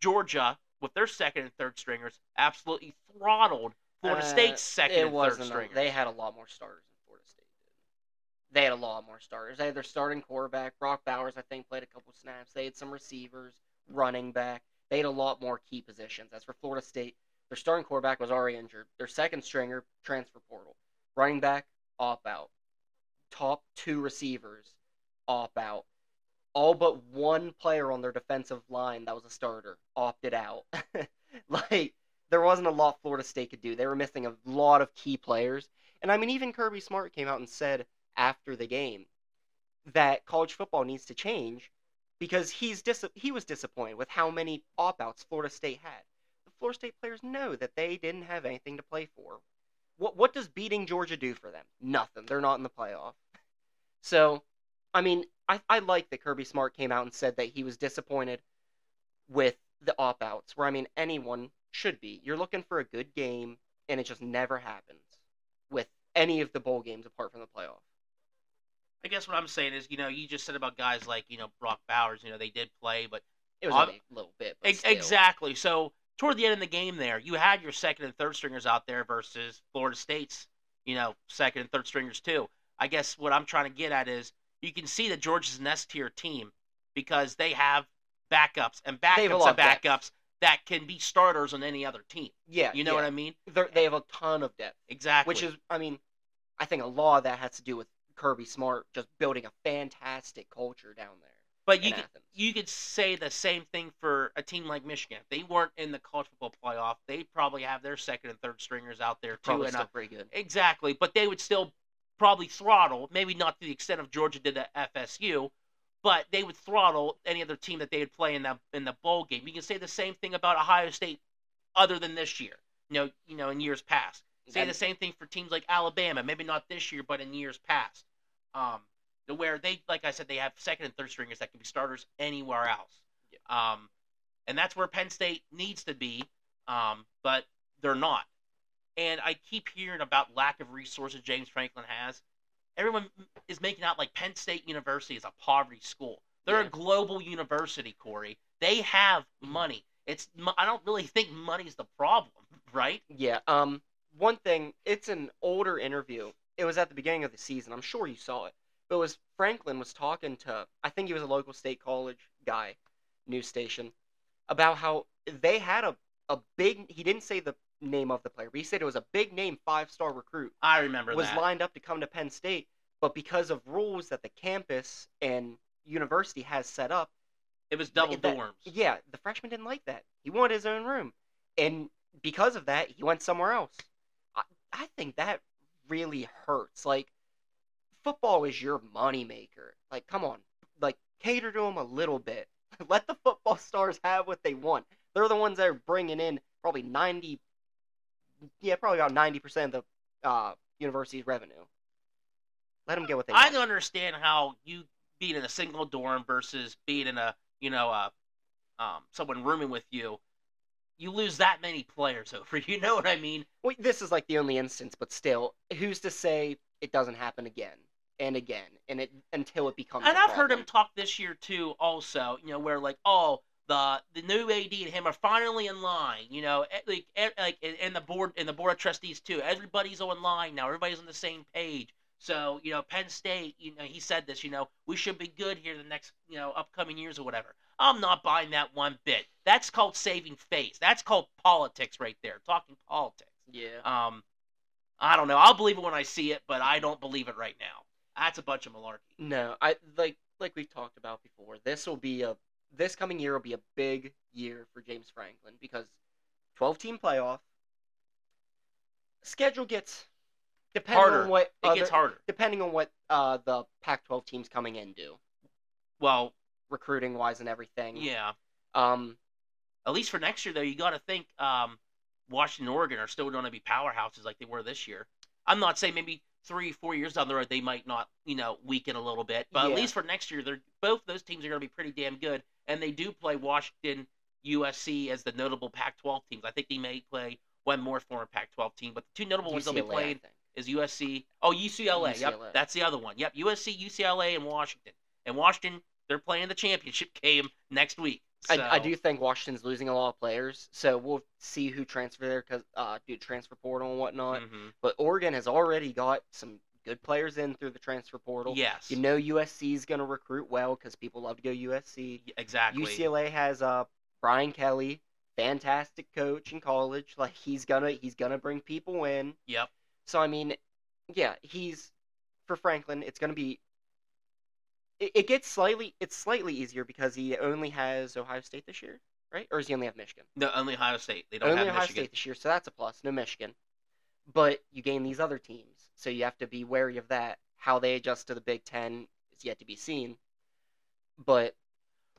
Georgia, with their second and third stringers, absolutely throttled Florida Uh, State's second and third stringers. they had a lot more starters than Florida State did. They had a lot more starters. They had their starting quarterback, Brock Bowers. I think played a couple snaps. They had some receivers, running back. They had a lot more key positions. As for Florida State, their starting quarterback was already injured. Their second stringer transfer portal, running back opt out. Top two receivers opt out. All but one player on their defensive line that was a starter opted out. like there wasn't a lot Florida State could do. They were missing a lot of key players. And I mean, even Kirby Smart came out and said after the game that college football needs to change because he's dis- he was disappointed with how many opt-outs Florida State had. The Florida State players know that they didn't have anything to play for. What what does beating Georgia do for them? Nothing. They're not in the playoff. So, I mean, I, I like that Kirby Smart came out and said that he was disappointed with the opt-outs. Where I mean, anyone should be. You're looking for a good game, and it just never happens with any of the bowl games apart from the playoff. I guess what I'm saying is, you know, you just said about guys like, you know, Brock Bowers, you know, they did play, but It was Ob- a little bit. But Ex- still. exactly. So toward the end of the game, there you had your second and third stringers out there versus Florida State's, you know, second and third stringers too. I guess what I'm trying to get at is you can see that Georgia's an S tier team because they have backups and They have a backups of of depth. backups that can be starters on any other team. Yeah, You know yeah. what I mean? They're, they have a ton of depth, Exactly. which is, I mean, I think a lot of that has to do with Kirby Smart just building a fantastic culture down there but you could, you could say the same thing for a team like Michigan. If they weren't in the college football playoff, they'd probably have their second and third stringers out there too. Probably and still a, pretty good. Exactly, but they would still probably throttle, maybe not to the extent of Georgia did at FSU, but they would throttle any other team that they would play in the in the bowl game. You can say the same thing about Ohio State, other than this year. You know, you know, in years past. Say And- the same thing for teams like Alabama, maybe not this year, but in years past. Um, to where they, like I said, they have second and third stringers that can be starters anywhere else. Um, and that's where Penn State needs to be, um, but they're not. And I keep hearing about lack of resources James Franklin has. Everyone is making out like Penn State University is a poverty school. They're Yeah. a global university, Corey. They have money. It's I don't really think money's the problem, right? Yeah. Um. One thing, it's an older interview. It was at the beginning of the season. I'm sure you saw it. But it was Franklin was talking to. I think he was a local state college guy, news station, about how they had a a big. He didn't say the name of the player, but he said it was a big name five star recruit I remember that was that. lined up to come to Penn State, but because of rules that the campus and university has set up, it was double that- dorms. yeah, the freshman didn't like that. He wanted his own room, and because of that, he went somewhere else. I, I think that really hurts. Like, football is your moneymaker. Like, come on, like cater to them a little bit. Let the football stars have what they want. They're the ones that are bringing in probably ninety, yeah, probably about ninety percent of the uh, university's revenue. Let them get what they I want. don't understand how you being in a single dorm versus being in a you know uh um someone rooming with you, you lose that many players over. You know what I mean? Well, this is like the only instance, but still, who's to say it doesn't happen again and again, and it until it becomes. And I've heard him talk this year too. Also, you know, where like, oh, the the new AD and him are finally in line. You know, like like and- and the board and the board of trustees too. Everybody's on line now. Everybody's on the same page. So you know, Penn State. You know, he said this. You know, we should be good here the next you know upcoming years or whatever. I'm not buying that one bit. That's called saving face. That's called politics right there. Talking politics. Yeah. Um, I don't know. I'll believe it when I see it, but I don't believe it right now. That's a bunch of malarkey. No, I like like we've talked about before. This will be a this coming year will be a big year for James Franklin because twelve team playoff schedule gets depending Harder. on what It other, gets harder. depending on what uh the Pac-12 teams coming in do Well, recruiting wise and everything. yeah. Um. At least for next year, though, you got to think. Um, Washington, Oregon are still going to be powerhouses like they were this year. I'm not saying maybe three, four years down the road they might not, you know, weaken a little bit, but Yeah. at least for next year, they're both those teams are going to be pretty damn good, and they do play Washington, USC as the notable Pac-12 teams. I think they may play one more former Pac-12 team, but the two notable ones they'll be playing is USC. Oh, UCLA. UCLA. Yep, that's the other one. Yep, USC, UCLA, and Washington. And Washington, they're playing the championship game next week. I, I do think Washington's losing a lot of players, so we'll see who transfer there because uh, do transfer portal and whatnot. Mhm. But Oregon has already got some good players in through the transfer portal. Yes. You know USC is going to recruit well because people love to go USC. Exactly. UCLA has uh Brian Kelly, fantastic coach in college. Like he's gonna he's gonna bring people in. Yep. So I mean, yeah, he's for Franklin. It's gonna be. It, it gets slightly it's slightly easier because he only has Ohio State this year, right? Or does he only have Michigan? No, only Ohio State. They don't only have Ohio Michigan. State this year, so that's a plus. No Michigan, but you gain these other teams, so you have to be wary of that. How they adjust to the Big Ten is yet to be seen. But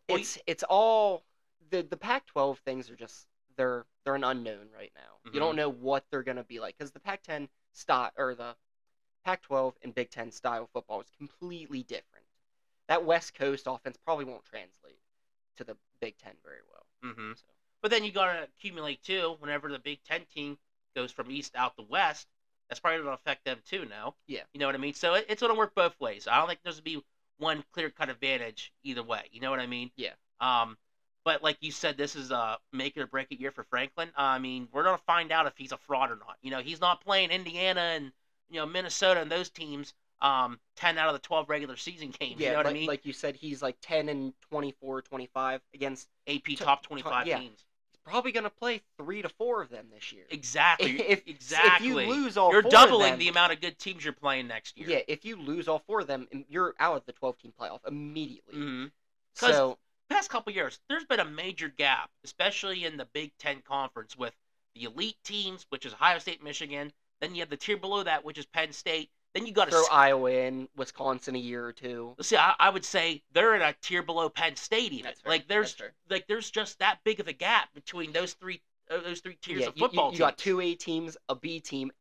Well, it's it's all the the Pac-12 things are just they're they're an unknown right now. You Mhm. don't know what they're gonna be like because the Pac-10 style or the Pac-12 and Big Ten style football is completely different. That West Coast offense probably won't translate to the Big Ten very well. hmm So. But then you got to accumulate too. Whenever the Big Ten team goes from East out to West, that's probably going to affect them too. Now. Yeah. You know what I mean? So it, it's going to work both ways. I don't think there's going to be one clear cut advantage either way. You know what I mean? Yeah. Um, but like you said, this is a make it or break it year for Franklin. I mean, we're going to find out if he's a fraud or not. You know, he's not playing Indiana and you know Minnesota and those teams. Um, ten out of the twelve regular season games. Yeah, you know what like, I mean? like you said, he's like 10 and 24, 25 against. AP t- top t- twenty-five yeah. teams. He's probably going to play three to four of them this year. Exactly. If, exactly. If you lose all you're four doubling of them, the amount of good teams you're playing next year. Yeah, if you lose all four of them, you're out of the 12 team playoff immediately. hmm 'Cause- So, Past couple years, there's been a major gap, especially in the Big Ten conference, with the elite teams, which is Ohio State, Michigan. Then you have the tier below that, which is Penn State. Then you got to throw to Iowa in, Wisconsin a year or two. see. I, I would say they're in a tier below Penn State, even. Like there's like there's just that big of a gap between those three uh, those three tiers Yeah, of you, you- football you got two A teams, a B team,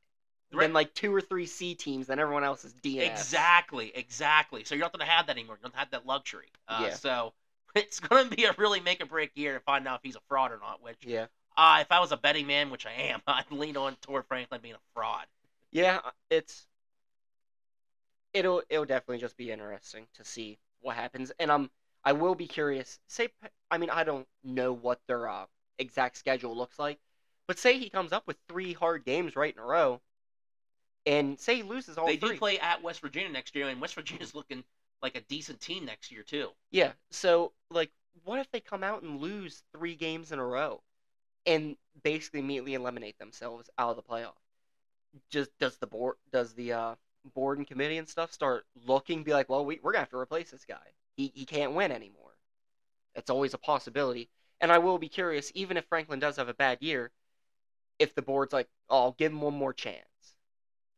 Right. then like two or three C teams, then everyone else is D. Exactly, exactly. So you're not going to have that anymore. Going to have that luxury. Uh, Yeah. So it's going to be a really make or break year to find out if he's a fraud or not. Which, Yeah. uh, if I was a betting man, which I am, I'd lean on toward Franklin being a fraud. Yeah, uh, it's it'll it'll definitely just be interesting to see what happens, and I'm I will be curious. Say, I mean, I don't know what their uh, exact schedule looks like, but say he comes up with three hard games right in a row, and say he loses all they three. do play at West Virginia next year, and West Virginia's looking like a decent team next year too. Yeah. So, like, what if they come out and lose three games in a row, and basically immediately eliminate themselves out of the playoff? Just does the board, does the uh, board and committee and stuff start looking, be like, well, we we're gonna have to replace this guy. He he can't win anymore. That's always a possibility. And I will be curious, even if Franklin does have a bad year, if the board's like, oh, I'll give him one more chance.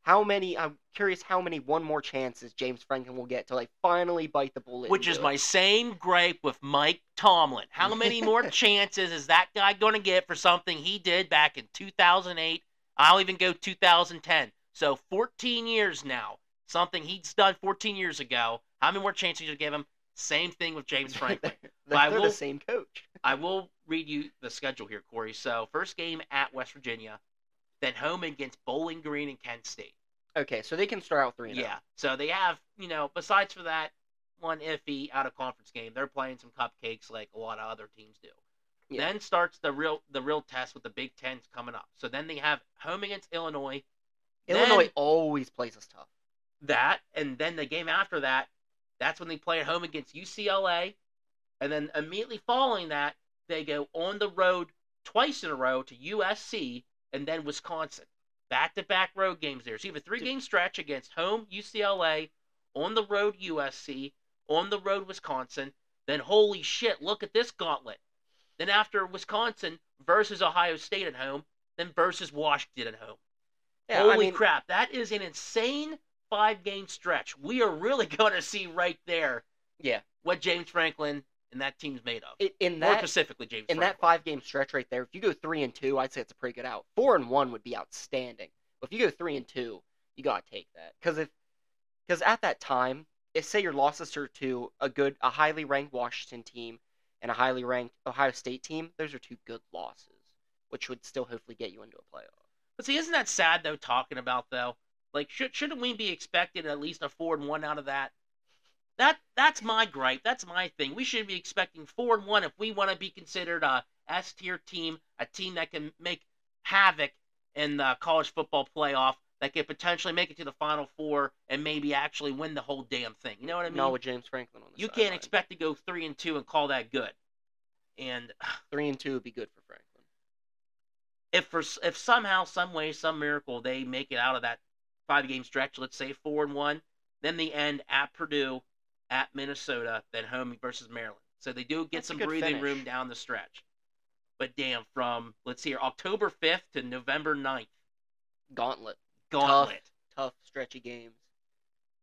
How many? I'm curious how many one more chances James Franklin will get to like finally bite the bullet. Which is it. my same gripe with Mike Tomlin. How many more chances is that guy going to get for something he did back in 2008? I'll even go 2010. So 14 years now. Something he's done 14 years ago. How many more chances you give him? Same thing with James Franklin. They're, will- the same coach. I will read you the schedule here, Corey. So first game at West Virginia, then home against Bowling Green and Kent State. Okay, so they can start out three. oh. Yeah. So they have, you know, besides for that one iffy out of conference game, they're playing some cupcakes like a lot of other teams do. Yeah. Then starts the real the real test with the Big Tens coming up. So then they have home against Illinois. Illinois Then always plays us tough. that, and then the game after that, that's when they play at home against UCLA, and then immediately following that, they go on the road twice in a row to USC and then Wisconsin. Back to back road games there. So you have a three game stretch against home UCLA, on the road USC, on the road Wisconsin. Then holy shit, look at this gauntlet. Then after Wisconsin versus Ohio State at home, then versus Washington at home. Yeah, Holy I mean, crap, that is an insane five game stretch. We are really going to see right there Yeah, what James Franklin and that team's made of. In More that specifically, James. in that five game stretch right there, if you go three and two, I'd say it's a pretty good out. Four and one would be outstanding. But if you go three and two, you gotta take that because if because at that time, if say your losses are to a good, a highly ranked Washington team and a highly ranked Ohio State team, those are two good losses, which would still hopefully get you into a playoff. But see, isn't that sad though? Talking about though, like, should shouldn't we be expecting at least a four and one out of that? That that's my gripe. That's my thing. We should be expecting four and one if we want to be considered a S tier team, a team that can make havoc in the college football playoff, that could potentially make it to the Final Four and maybe actually win the whole damn thing. You know what I mean? Not with James Franklin on the you can't sideline. expect to go three and two and call that good. And three and two would be good for Franklin. If for if somehow, some way, some miracle they make it out of that five game stretch, let's say four and one, then the end at Purdue, at Minnesota, then home versus Maryland. So they do get That's some breathing finish. room down the stretch. But damn, from let's see here, October fifth to November 9th, Gauntlet, gauntlet. tough, stretchy games.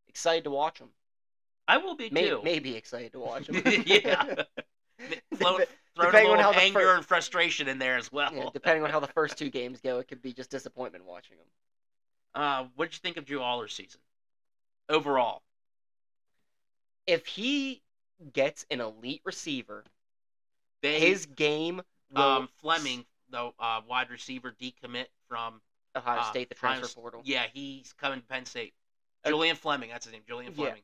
Excited to watch them. I will be May- too. maybe excited to watch them. yeah. Dep- throw a depending on how the anger fir- and frustration in there as well. yeah, depending on how the first two games go, it could be just disappointment watching them. Uh, what did you think of Drew Allar's season overall? If he gets an elite receiver, They his game will um Fleming, the uh, wide receiver decommit from Ohio uh, State, the transfer S- portal. Yeah, he's coming to Penn State. Uh, Julian Fleming, that's his name. Julian yeah. Fleming.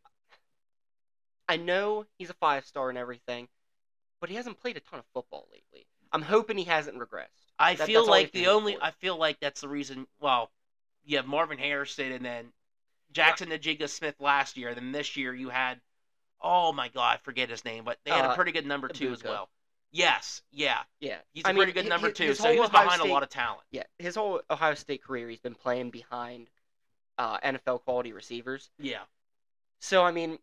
I know he's a five star and everything, but he hasn't played a ton of football lately. I'm hoping he hasn't regressed. I That- feel that's all you like the only for. I feel like that's the reason. Well, you have Marvin Harrison and then Jaxon Njigba Smith last year. And then this year you had, oh my god, I forget his name, but they had a Uh, pretty good number two as well. Yes, yeah, Yeah, he's a I mean, pretty good number two. his So he was Ohio behind State- a lot of talent. Yeah, his whole Ohio State career, he's been playing behind uh, NFL quality receivers. Yeah, So I mean,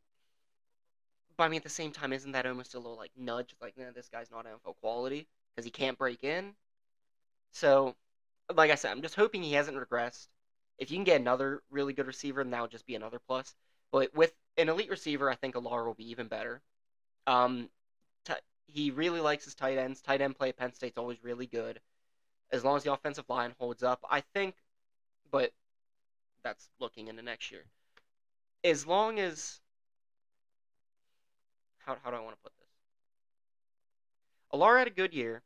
but I mean at the same time, isn't that almost a little like nudge? Like, nah, this guy's not NFL quality because he can't break in. So, like I said, I'm just hoping he hasn't regressed. If you can get another really good receiver, then that would just be another plus. But with an elite receiver, I think Allar will be even better. Um, t- he really likes his tight ends. Tight end play at Penn State's always really good, as long as the offensive line holds up. I think, but that's looking into next year. As long as how how do I want to put this? Allar had a good year,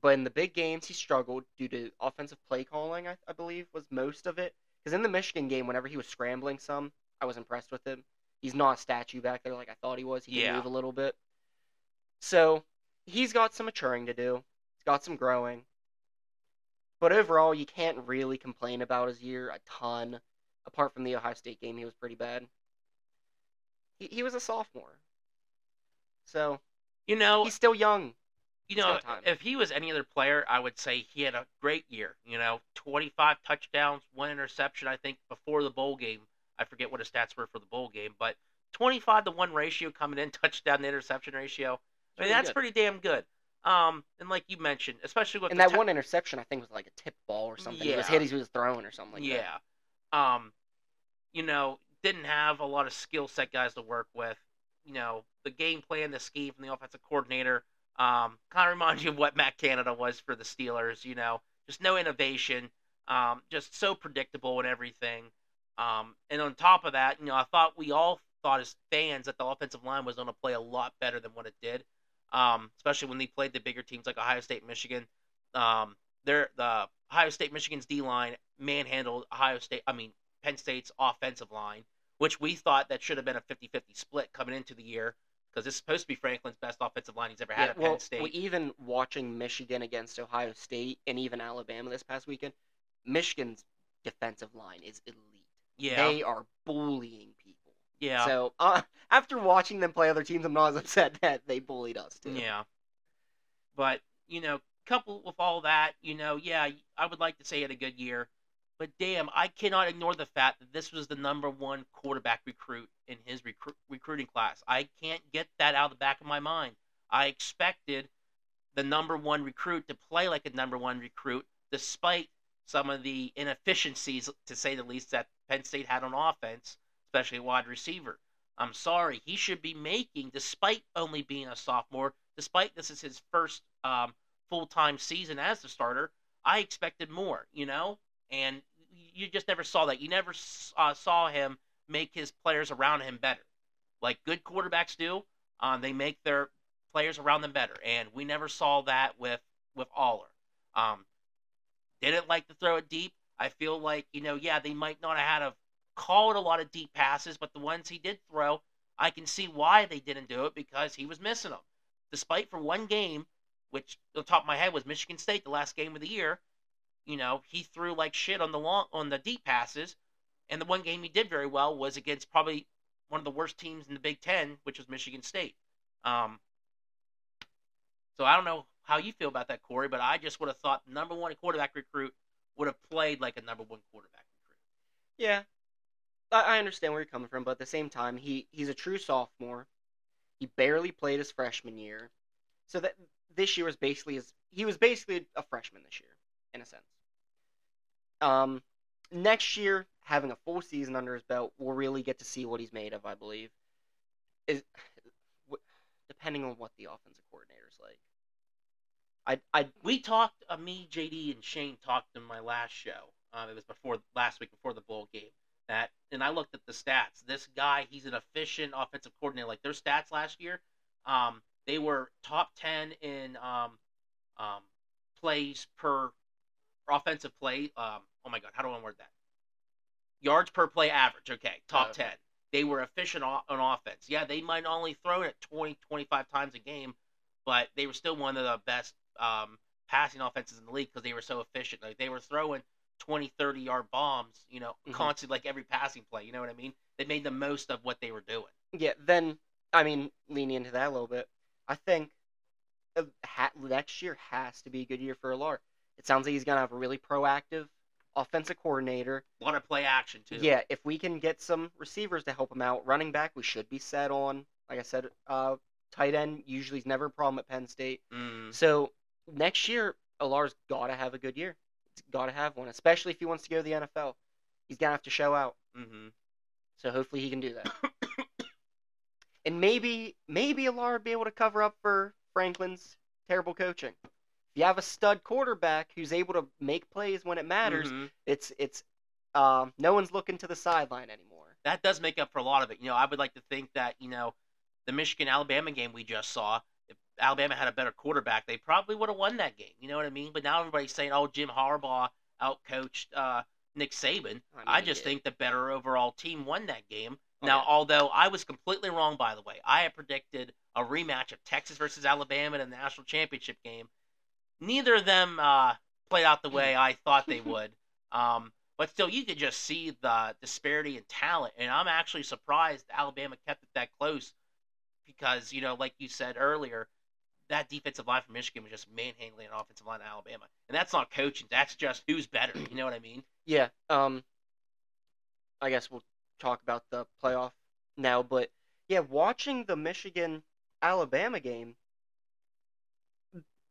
but in the big games he struggled due to offensive play calling. I, I believe was most of it. Because in the Michigan game, whenever he was scrambling some, I was impressed with him. He's not a statue back there like I thought he was. He can Yeah. move a little bit. So he's got some maturing to do. He's got some growing. But overall, you can't really complain about his year a ton. Apart from the Ohio State game, he was pretty bad. He, he was a sophomore. So you know, he's still young. You know, if he was any other player, I would say he had a great year. You know, 25 touchdowns, one interception, I think, before the bowl game. I forget what his stats were for the bowl game, but 25 to 1 ratio coming in, touchdown to interception ratio. I mean, Really that's good. pretty damn good. Um, and like you mentioned, especially with And that one interception, I think, was like a tip ball or something. It was Yeah. hit as he was throwing or something like that. yeah. Um, you know, didn't have a lot of skill set guys to work with. You know, the game plan, the scheme from the offensive coordinator, um, kind of reminds you of what Matt Canada was for the Steelers. You know, just no innovation, um, just so predictable and everything. Um, and on top of that, you know, I thought we all thought as fans that the offensive line was going to play a lot better than what it did. Um, especially when they played the bigger teams like Ohio State, Michigan. Um, their the Ohio State, Michigan's D line manhandled Ohio State. I mean Penn State's offensive line, which we thought that should have been a 50-50 split coming into the year because it's supposed to be Franklin's best offensive line he's ever had Yeah, at well, Penn State. we- even watching Michigan against Ohio State and even Alabama this past weekend, Michigan's defensive line is elite. yeah, They are bullying people. yeah, So uh, after watching them play other teams, I'm not as upset that they bullied us too. yeah. But you know, coupled with all that, you know, yeah, I would like to say it a good year, but damn, I cannot ignore the fact that this was the number one quarterback recruit in his recru- recruiting class. I can't get that out of the back of my mind. I expected the number one recruit to play like a number one recruit, despite some of the inefficiencies, to say the least, that Penn State had on offense, especially wide receiver. I'm sorry, he should be making, despite only being a sophomore, despite this is his first um, full time season as the starter. I expected more, you know, and you just never saw that. You never uh, saw him make his players around him better, like good quarterbacks do. Um, they make their players around them better, and we never saw that with with Allar. Um, didn't like to throw it deep. I feel like you know, yeah, they might not have had a called a lot of deep passes, but the ones he did throw, I can see why they didn't do it because he was missing them. Despite for one game, which on top of my head was Michigan State, the last game of the year, you know, he threw like shit on the long on the deep passes, and the one game he did very well was against probably one of the worst teams in the Big Ten, which was Michigan State. Um, so I don't know how you feel about that, Corey, but I just would have thought number one quarterback recruit would have played like a number one quarterback recruit. Yeah, I understand where you're coming from, but at the same time, he he's a true sophomore. He barely played his freshman year, so that this year was basically his. He was basically a freshman this year, in a sense. Um, next year, having a full season under his belt, we'll really get to see what he's made of. I believe, is depending on what the offensive coordinator's like. I I we talked. Uh, me, JD, and Shane talked in my last show. Um, it was before last week before the bowl game that, and I looked at the stats. This guy, he's an efficient offensive coordinator. Like their stats last year, um, they were top ten in um, um, plays per offensive play. Um, oh my god, how do I word that? Yards per play average. Okay, top Okay. ten. They were efficient on, offense. Yeah, they might only throw it 20, 25 times a game, but they were still one of the best um, passing offenses in the league because they were so efficient. Like they were throwing 20, 30 yard bombs, you know, Mhm. constantly like every passing play. You know what I mean? They made the most of what they were doing. yeah. Then I mean, leaning into that a little bit, I think uh, ha- next year has to be a good year for Allar. It sounds like he's gonna have a really proactive offensive coordinator. Want to play action too. Yeah, if we can get some receivers to help him out, running back, we should be set on. Like I said, uh, tight end usually is never a problem at Penn State. Mm, So next year, Allar's got to have a good year. He's got to have one, especially if he wants to go to the NFL. He's gonna have to show out. hmm So hopefully he can do that. and maybe maybe Allar would be able to cover up for Franklin's terrible coaching. If you have a stud quarterback who's able to make plays when it matters, Mhm. it's it's um, no one's looking to the sideline anymore. That does make up for a lot of it. You know, I would like to think that you know, the Michigan Alabama game we just saw. If Alabama had a better quarterback, they probably would have won that game. You know what I mean? But now everybody's saying, "Oh, Jim Harbaugh outcoached uh, Nick Saban." I, mean, I just think the better overall team won that game. Oh, now, yeah. although I was completely wrong, by the way, I had predicted a rematch of Texas versus Alabama in the national championship game. Neither of them uh, played out the way I thought they would. Um, but still, you could just see the disparity in talent, and I'm actually surprised Alabama kept it that close because, you know, like you said earlier, that defensive line from Michigan was just manhandling an offensive line of Alabama, and that's not coaching. That's just who's better. You know what I mean? Yeah. Um. I guess we'll talk about the playoff now, but yeah, watching the Michigan Alabama game,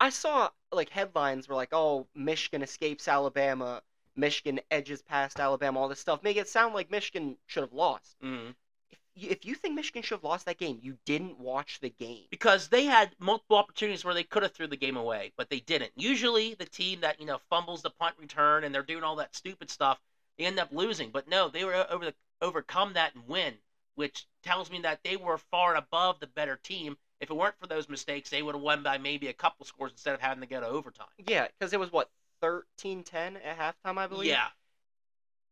I saw like headlines were like, "Oh, Michigan escapes Alabama, Michigan edges past Alabama, all this stuff," make it sound like Michigan should have lost. Mm-hmm. If you, if you think Michigan should have lost that game, you didn't watch the game. because they had multiple opportunities where they could have threw the game away, but they didn't. Usually, the team that you know fumbles the punt return and they're doing all that stupid stuff, they end up losing. But no, they were over the, overcome that and win, which tells me that they were far and above the better team. If it weren't for those mistakes, they would have won by maybe a couple scores instead of having to go to overtime. Yeah, because it was what 13-10 at halftime, I believe. Yeah,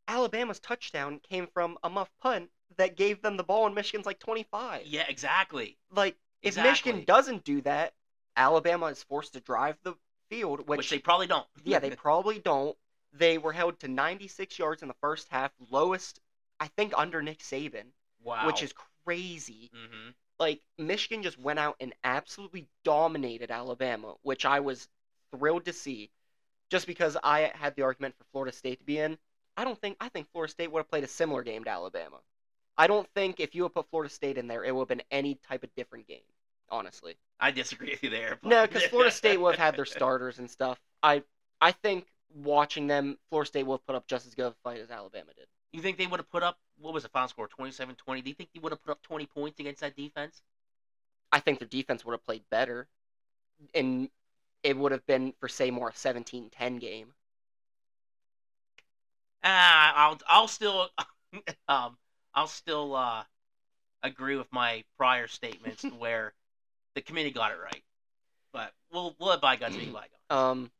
Alabama's touchdown came from a muff punt that gave them the ball in Michigan's like 25. yeah, exactly. Like, if Exactly. Michigan doesn't do that, Alabama is forced to drive the field, which, Which, they probably don't. yeah, they probably don't. They were held to 96 yards in the first half, lowest, I think, under Nick Saban, wow. which is crazy. hmm Like, Michigan just went out and absolutely dominated Alabama, which I was thrilled to see. Just because I had the argument for Florida State to be in, I don't think I think Florida State would have played a similar game to Alabama. I don't think if you had put Florida State in there, it would have been any type of different game. Honestly, I disagree with you there. But... no, because Florida State would have had their starters and stuff. I I think watching them, Florida State would have put up just as good of a fight as Alabama did. You think they would have put up what was the final score 27-20? Do you think they would have put up 20 points against that defense? I think their defense would have played better, and it would have been for say more a 17-10 game. Ah, I'll I'll still um I'll still uh agree with my prior statements where the committee got it right. But we'll we'll let bygones be bygones. Um,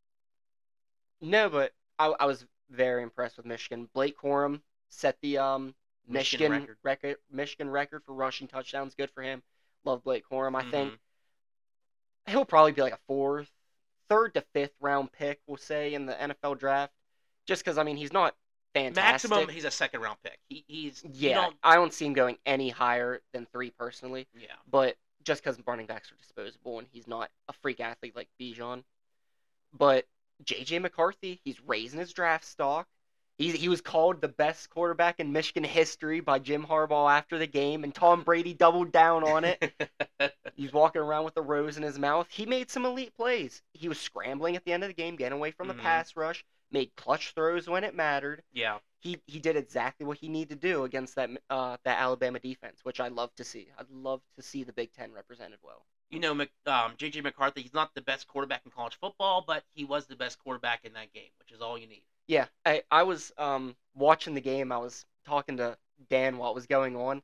no, but I, I was very impressed with Michigan. Blake Corum set the um Michigan Michigan, record. Michigan record for rushing touchdowns. Good for him. Love Blake Corum. I think Mhm. he'll probably be like a fourth, third to fifth round pick. We'll say in the NFL draft, just because I mean he's not fantastic. maximum he's a second round pick. He he's you yeah, don't, I don't see him going any higher than three personally. yeah. but just because running backs are disposable and he's not a freak athlete like Bijan. But JJ McCarthy, he's raising his draft stock. He's, he was called the best quarterback in Michigan history by Jim Harbaugh after the game, and Tom Brady doubled down on it. He's walking around with a rose in his mouth. He made some elite plays. He was scrambling at the end of the game, getting away from the pass rush, made clutch throws when it mattered. yeah. He he did exactly what he needed to do against that uh, that Alabama defense, which I love to see. I'd love to see the Big Ten represented well. You know, um, JJ McCarthy, he's not the best quarterback in college football, but he was the best quarterback in that game, which is all you need. Yeah, I, I was um, watching the game. I was talking to Dan while it was going on,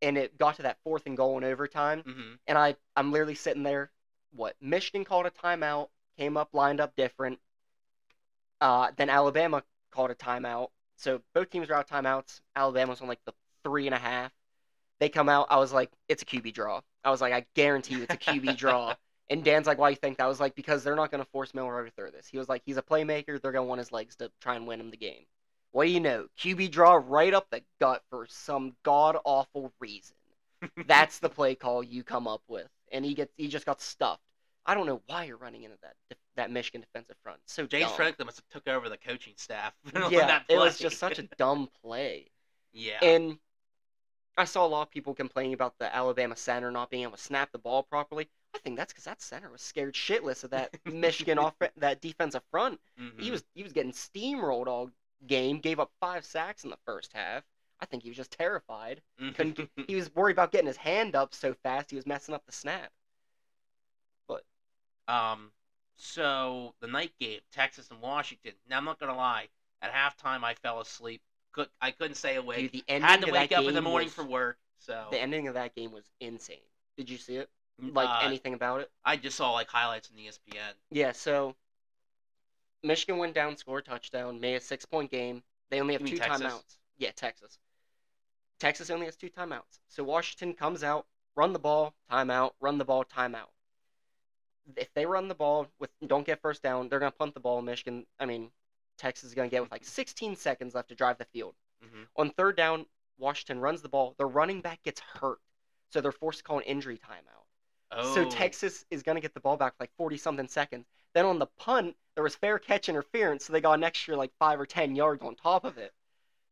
and it got to that fourth and goal in overtime. hmm And I, I'm literally sitting there. What? Michigan called a timeout, came up, lined up different. Uh, then Alabama called a timeout. So both teams were out of timeouts. Alabama's on like the three and a half. They come out. I was like, it's a QB draw. I was like, I guarantee you it's a QB draw. And Dan's like, why you think that? I was like, because they're not going to force Milroe to throw this. He was like, he's a playmaker. They're going to want his legs to try and win him the game. What do you know? QB draw right up the gut for some god awful reason. That's the play call you come up with, and he gets he just got stuffed. I don't know why you're running into that that Michigan defensive front. So James dumb. Franklin must have took over the coaching staff. yeah, that it was just such a dumb play. yeah. And I saw a lot of people complaining about the Alabama center not being able to snap the ball properly. I think that's because that center was scared shitless of that Michigan off that defensive front. He Mhm. was he was getting steamrolled all game. Gave up five sacks in the first half. I think he was just terrified. couldn't Mm-hmm. He was worried about getting his hand up so fast he was messing up the snap. Um, so the night game, Texas and Washington. Now I'm not gonna lie. At halftime, I fell asleep. Could I couldn't stay awake. Dude, the ending Had to of wake up in the morning was- for work. So The ending of that game was insane. Did you see it? Like uh, anything about it? I just saw like highlights in E ESPN. Yeah. So Michigan went down, scored a touchdown, made a six point game. They only have You two timeouts. Yeah, Texas. Texas only has two timeouts. So Washington comes out, run the ball, timeout, run the ball, timeout. If they run the ball with don't get first down, they're gonna punt the ball. Michigan, I mean, Texas is gonna get with like 16 seconds left to drive the field. hmm On third down, Washington runs the ball. The running back gets hurt, so they're forced to call an injury timeout. Oh, So Texas is going to get the ball back for like 40 something seconds. Then on the punt, there was fair catch interference, so they got an extra like five or 10 yards on top of it.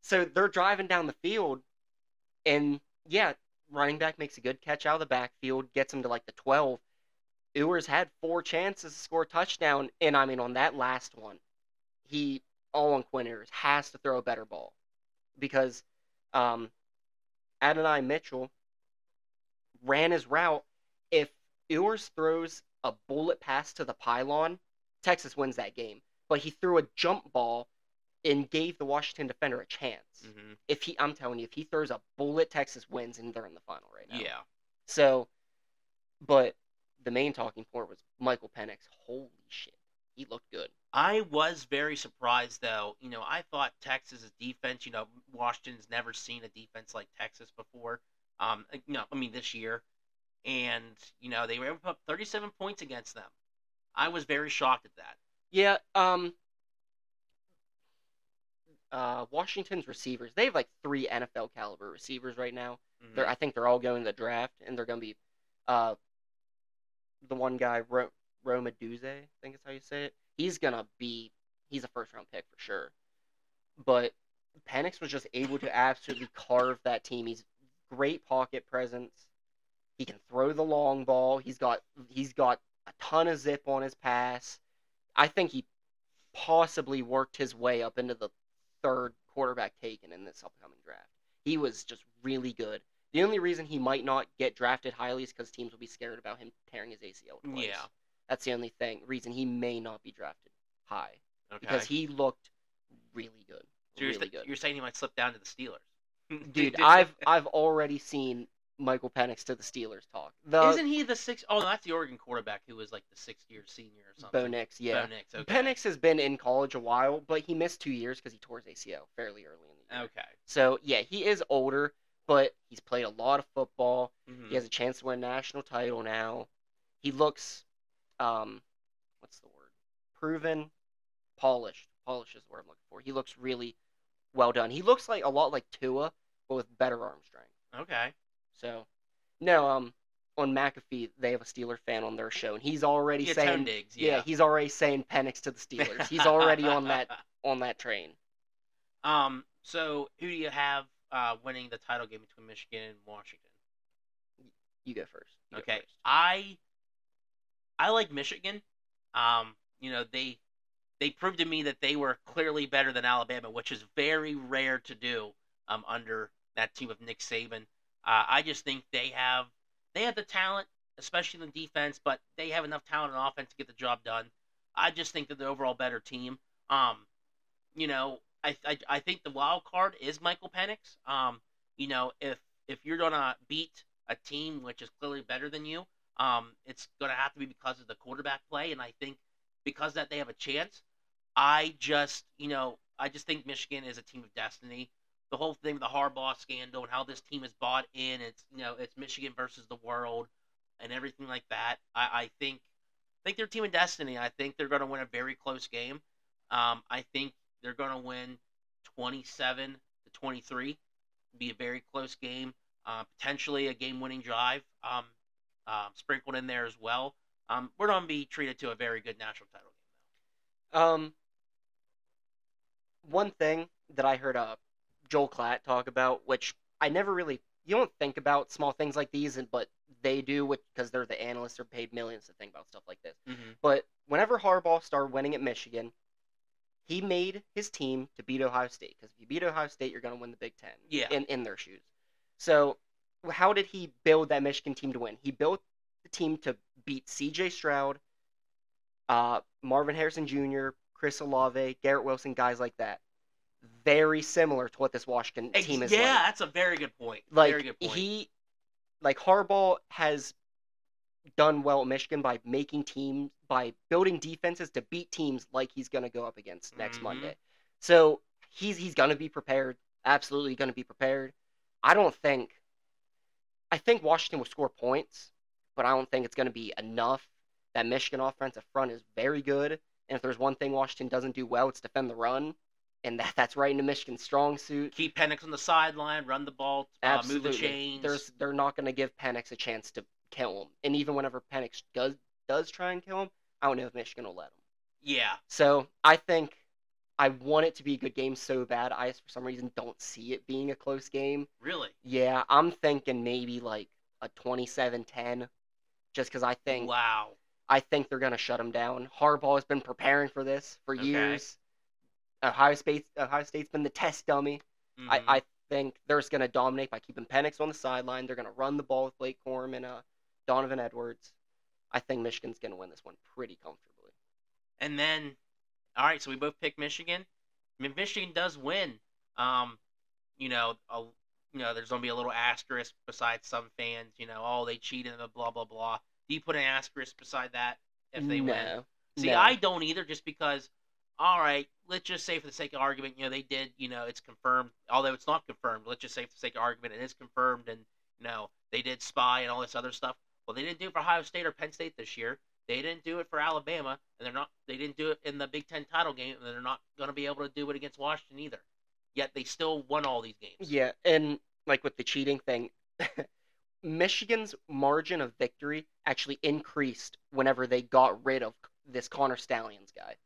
So they're driving down the field, and yeah, running back makes a good catch out of the backfield, gets him to like the 12. Ewers had four chances to score a touchdown, and I mean, on that last one, he, all on Quinn Ewers, has to throw a better ball because um, Adonai Mitchell ran his route if Ewers throws a bullet pass to the pylon, Texas wins that game. But he threw a jump ball and gave the Washington defender a chance. hmm If he, I'm telling you, if he throws a bullet, Texas wins and they're in the final right now. Yeah. So, but the main talking point was Michael Penix. Holy shit, he looked good. I was very surprised, though. You know, I thought Texas's defense. You know, Washington's never seen a defense like Texas before. Um, no, I mean this year, and you know they were able to put up 37 points against them. I was very shocked at that. Yeah, um uh Washington's receivers, they have like three NFL caliber receivers right now. Mhm. They're I think they're all going to the draft and they're going to be uh the one guy Ro- Rome Odunze, I think is how you say it. He's going to be he's a first round pick for sure. But Penix was just able to absolutely carve that team. He's great pocket presence. He can throw the long ball. He's got he's got a ton of zip on his pass. I think he possibly worked his way up into the third quarterback taken in this upcoming draft. He was just really good. The only reason he might not get drafted highly is because teams will be scared about him tearing his ACL twice. Yeah. That's the only thing reason he may not be drafted high Okay. because he looked really good. so you're, th- good. you're saying he might slip down to the Steelers. Dude, I've I've already seen Michael Penix to the Steelers talk. The Isn't he the six oh no, that's the Oregon quarterback who was like the sixth year senior or something. Bo Nix, yeah. Bo Nix, okay. Penix has been in college a while, but he missed two years because he tore his ACL fairly early in the year. Okay. So yeah, he is older, but he's played a lot of football. Mhm. He has a chance to win a national title now. He looks, um, what's the word? Proven, polished. Polished is the word I'm looking for. He looks really well done. He looks like a lot like Tua, but with better arm strength. Okay. So, no, um, on McAfee they have a Steeler fan on their show, and he's already Yeah, saying, yeah. yeah. he's already saying Penix to the Steelers. he's already on that on that train. Um. So who do you have uh, winning the title game between Michigan and Washington? You go first. You go Okay. first. I I like Michigan. Um, you know, they they proved to me that they were clearly better than Alabama, which is very rare to do um, under that team of Nick Saban. Uh, I just think they have they have the talent, especially in the defense, but they have enough talent on offense to get the job done. I just think that the overall better team. Um, you know, I, I I think the wild card is Michael Penix. Um, you know, if if you're gonna beat a team which is clearly better than you, um, it's gonna have to be because of the quarterback play, and I think because that they have a chance. I just, you know, I just think Michigan is a team of destiny. The whole thing with the Harbaugh scandal and how this team is bought in, it's you know, it's Michigan versus the world and everything like that. I, I think I think they're team of destiny. I think they're gonna win a very close game. Um, I think they're gonna win twenty seven to twenty three. Be a very close game. Uh, potentially a game winning drive um, um, sprinkled in there as well. Um, we're going to be treated to a very good national title game, Um, one thing that I heard uh, Joel Klatt talk about, which I never really, you don't think about small things like these, and but they do because they're the analysts are paid millions to think about stuff like this. Mm-hmm. But whenever Harbaugh started winning at Michigan, he made his team to beat Ohio State because if you beat Ohio State, you're going to win the Big Ten. Yeah. In in their shoes. So how did he build that Michigan team to win? He built the team to beat C.J. Stroud, uh, Marvin Harrison Jr., Chris Olave, Garrett Wilson, guys like that. Very similar to what this Washington Ex- team is yeah, like that's a very good point. like very good point. he like Harbaugh has done well at Michigan by making teams by building defenses to beat teams like he's gonna go up against next Mhm. Monday. So he's he's gonna be prepared. Absolutely gonna be prepared. I don't think I think Washington will score points, but I don't think it's gonna be enough. That Michigan offensive front is very good. And if there's one thing Washington doesn't do well, it's defend the run. And that, that's right into Michigan's strong suit. Keep Penix on the sideline, run the ball, uh, move the chains. There's they're not going to give Penix a chance to kill him. And even whenever Penix does does try and kill him, I don't know if Michigan will let him. yeah, So I think I want it to be a good game so bad. I for some reason don't see it being a close game. really. Yeah, I'm thinking maybe like a 27-10 just because I think wow. I think they're going to shut him down. Harbaugh has been preparing for this for Okay. years. Ohio State Ohio State's been the test dummy. Mhm. I, I think they're just going to dominate by keeping Penix on the sideline. They're going to run the ball with Blake Corum and uh, Donovan Edwards. I think Michigan's going to win this one pretty comfortably. And then, all right, so we both picked Michigan. I mean, Michigan does win. Um, you know, a, you know, there's gonna be a little asterisk beside some fans. You know, oh, they cheated, and blah blah blah. Do you put an asterisk beside that if they no, win? See, no. I don't either, just because. All right, let's just say for the sake of argument, you know, they did. You know, it's confirmed. Although it's not confirmed, let's just say for the sake of argument, it is confirmed, and you know, they did spy and all this other stuff. Well, they didn't do it for Ohio State or Penn State this year. They didn't do it for Alabama, and they're not. They didn't do it in the Big Ten title game, and they're not going to be able to do it against Washington either. Yet they still won all these games. Yeah, and like with the cheating thing, Michigan's margin of victory actually increased whenever they got rid of this Connor Stalions guy.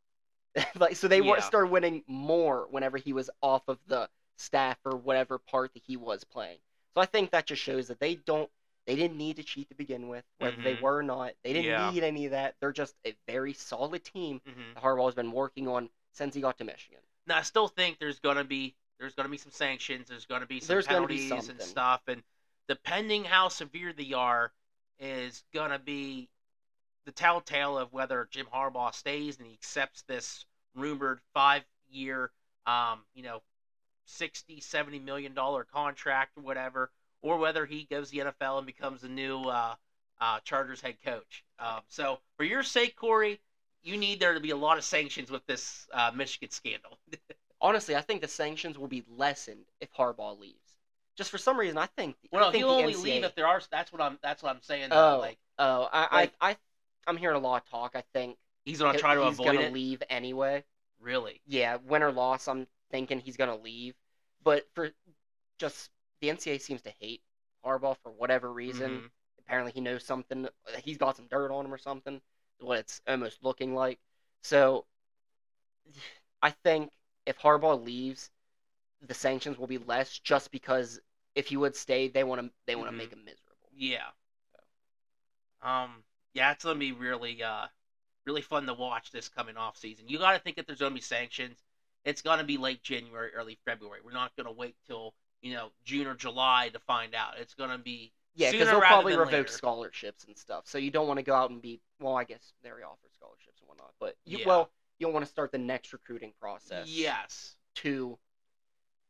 like, so they Yeah. started winning more whenever he was off of the staff or whatever part that he was playing. So I think that just shows that they don't, they didn't need to cheat to begin with, whether they Mhm. were or not. They didn't Yeah. need any of that. They're just a very solid team hmm that Harbaugh's been working on since he got to Michigan. Now I still think there's going to be there's to be some sanctions. There's going to be some There's gonna be penalties and stuff, and depending how severe they are, is going to be the telltale of whether Jim Harbaugh stays and he accepts this rumored five-year, um, you know, 60, 70 million dollar contract or whatever, or whether he goes to the NFL and becomes the new uh, uh, Chargers head coach. Um, so, for your sake, Corey, you need there to be a lot of sanctions with this uh, Michigan scandal. Honestly, I think the sanctions will be lessened if Harbaugh leaves. Just for some reason, I think. I well, think he'll only NCAA leave if there are. That's what I'm. That's what I'm saying. Though. Oh, Like oh, I, like- I, I, I'm hearing a lot of talk. I think he's gonna try to he's avoid gonna it. leave anyway. Really? Yeah, win or loss, I'm thinking he's gonna leave. But for just the NCAA seems to hate Harbaugh for whatever reason. Mhm. Apparently, he knows something. He's got some dirt on him or something. What it's almost looking like. So, I think if Harbaugh leaves, the sanctions will be less. Just because if he would stay, they want to they want to Mhm. make him miserable. Yeah. Um. Yeah, it's gonna be really, uh, really fun to watch this coming off season. You got to think that there's gonna be sanctions. It's gonna be late January, early February. We're not gonna wait till you know June or July to find out. It's gonna be Yeah, because they'll probably revoke later. scholarships and stuff. So you don't want to go out and be well. I guess they already offer scholarships and whatnot, but you, Yeah. well, you don't want to start the next recruiting process. Yes. To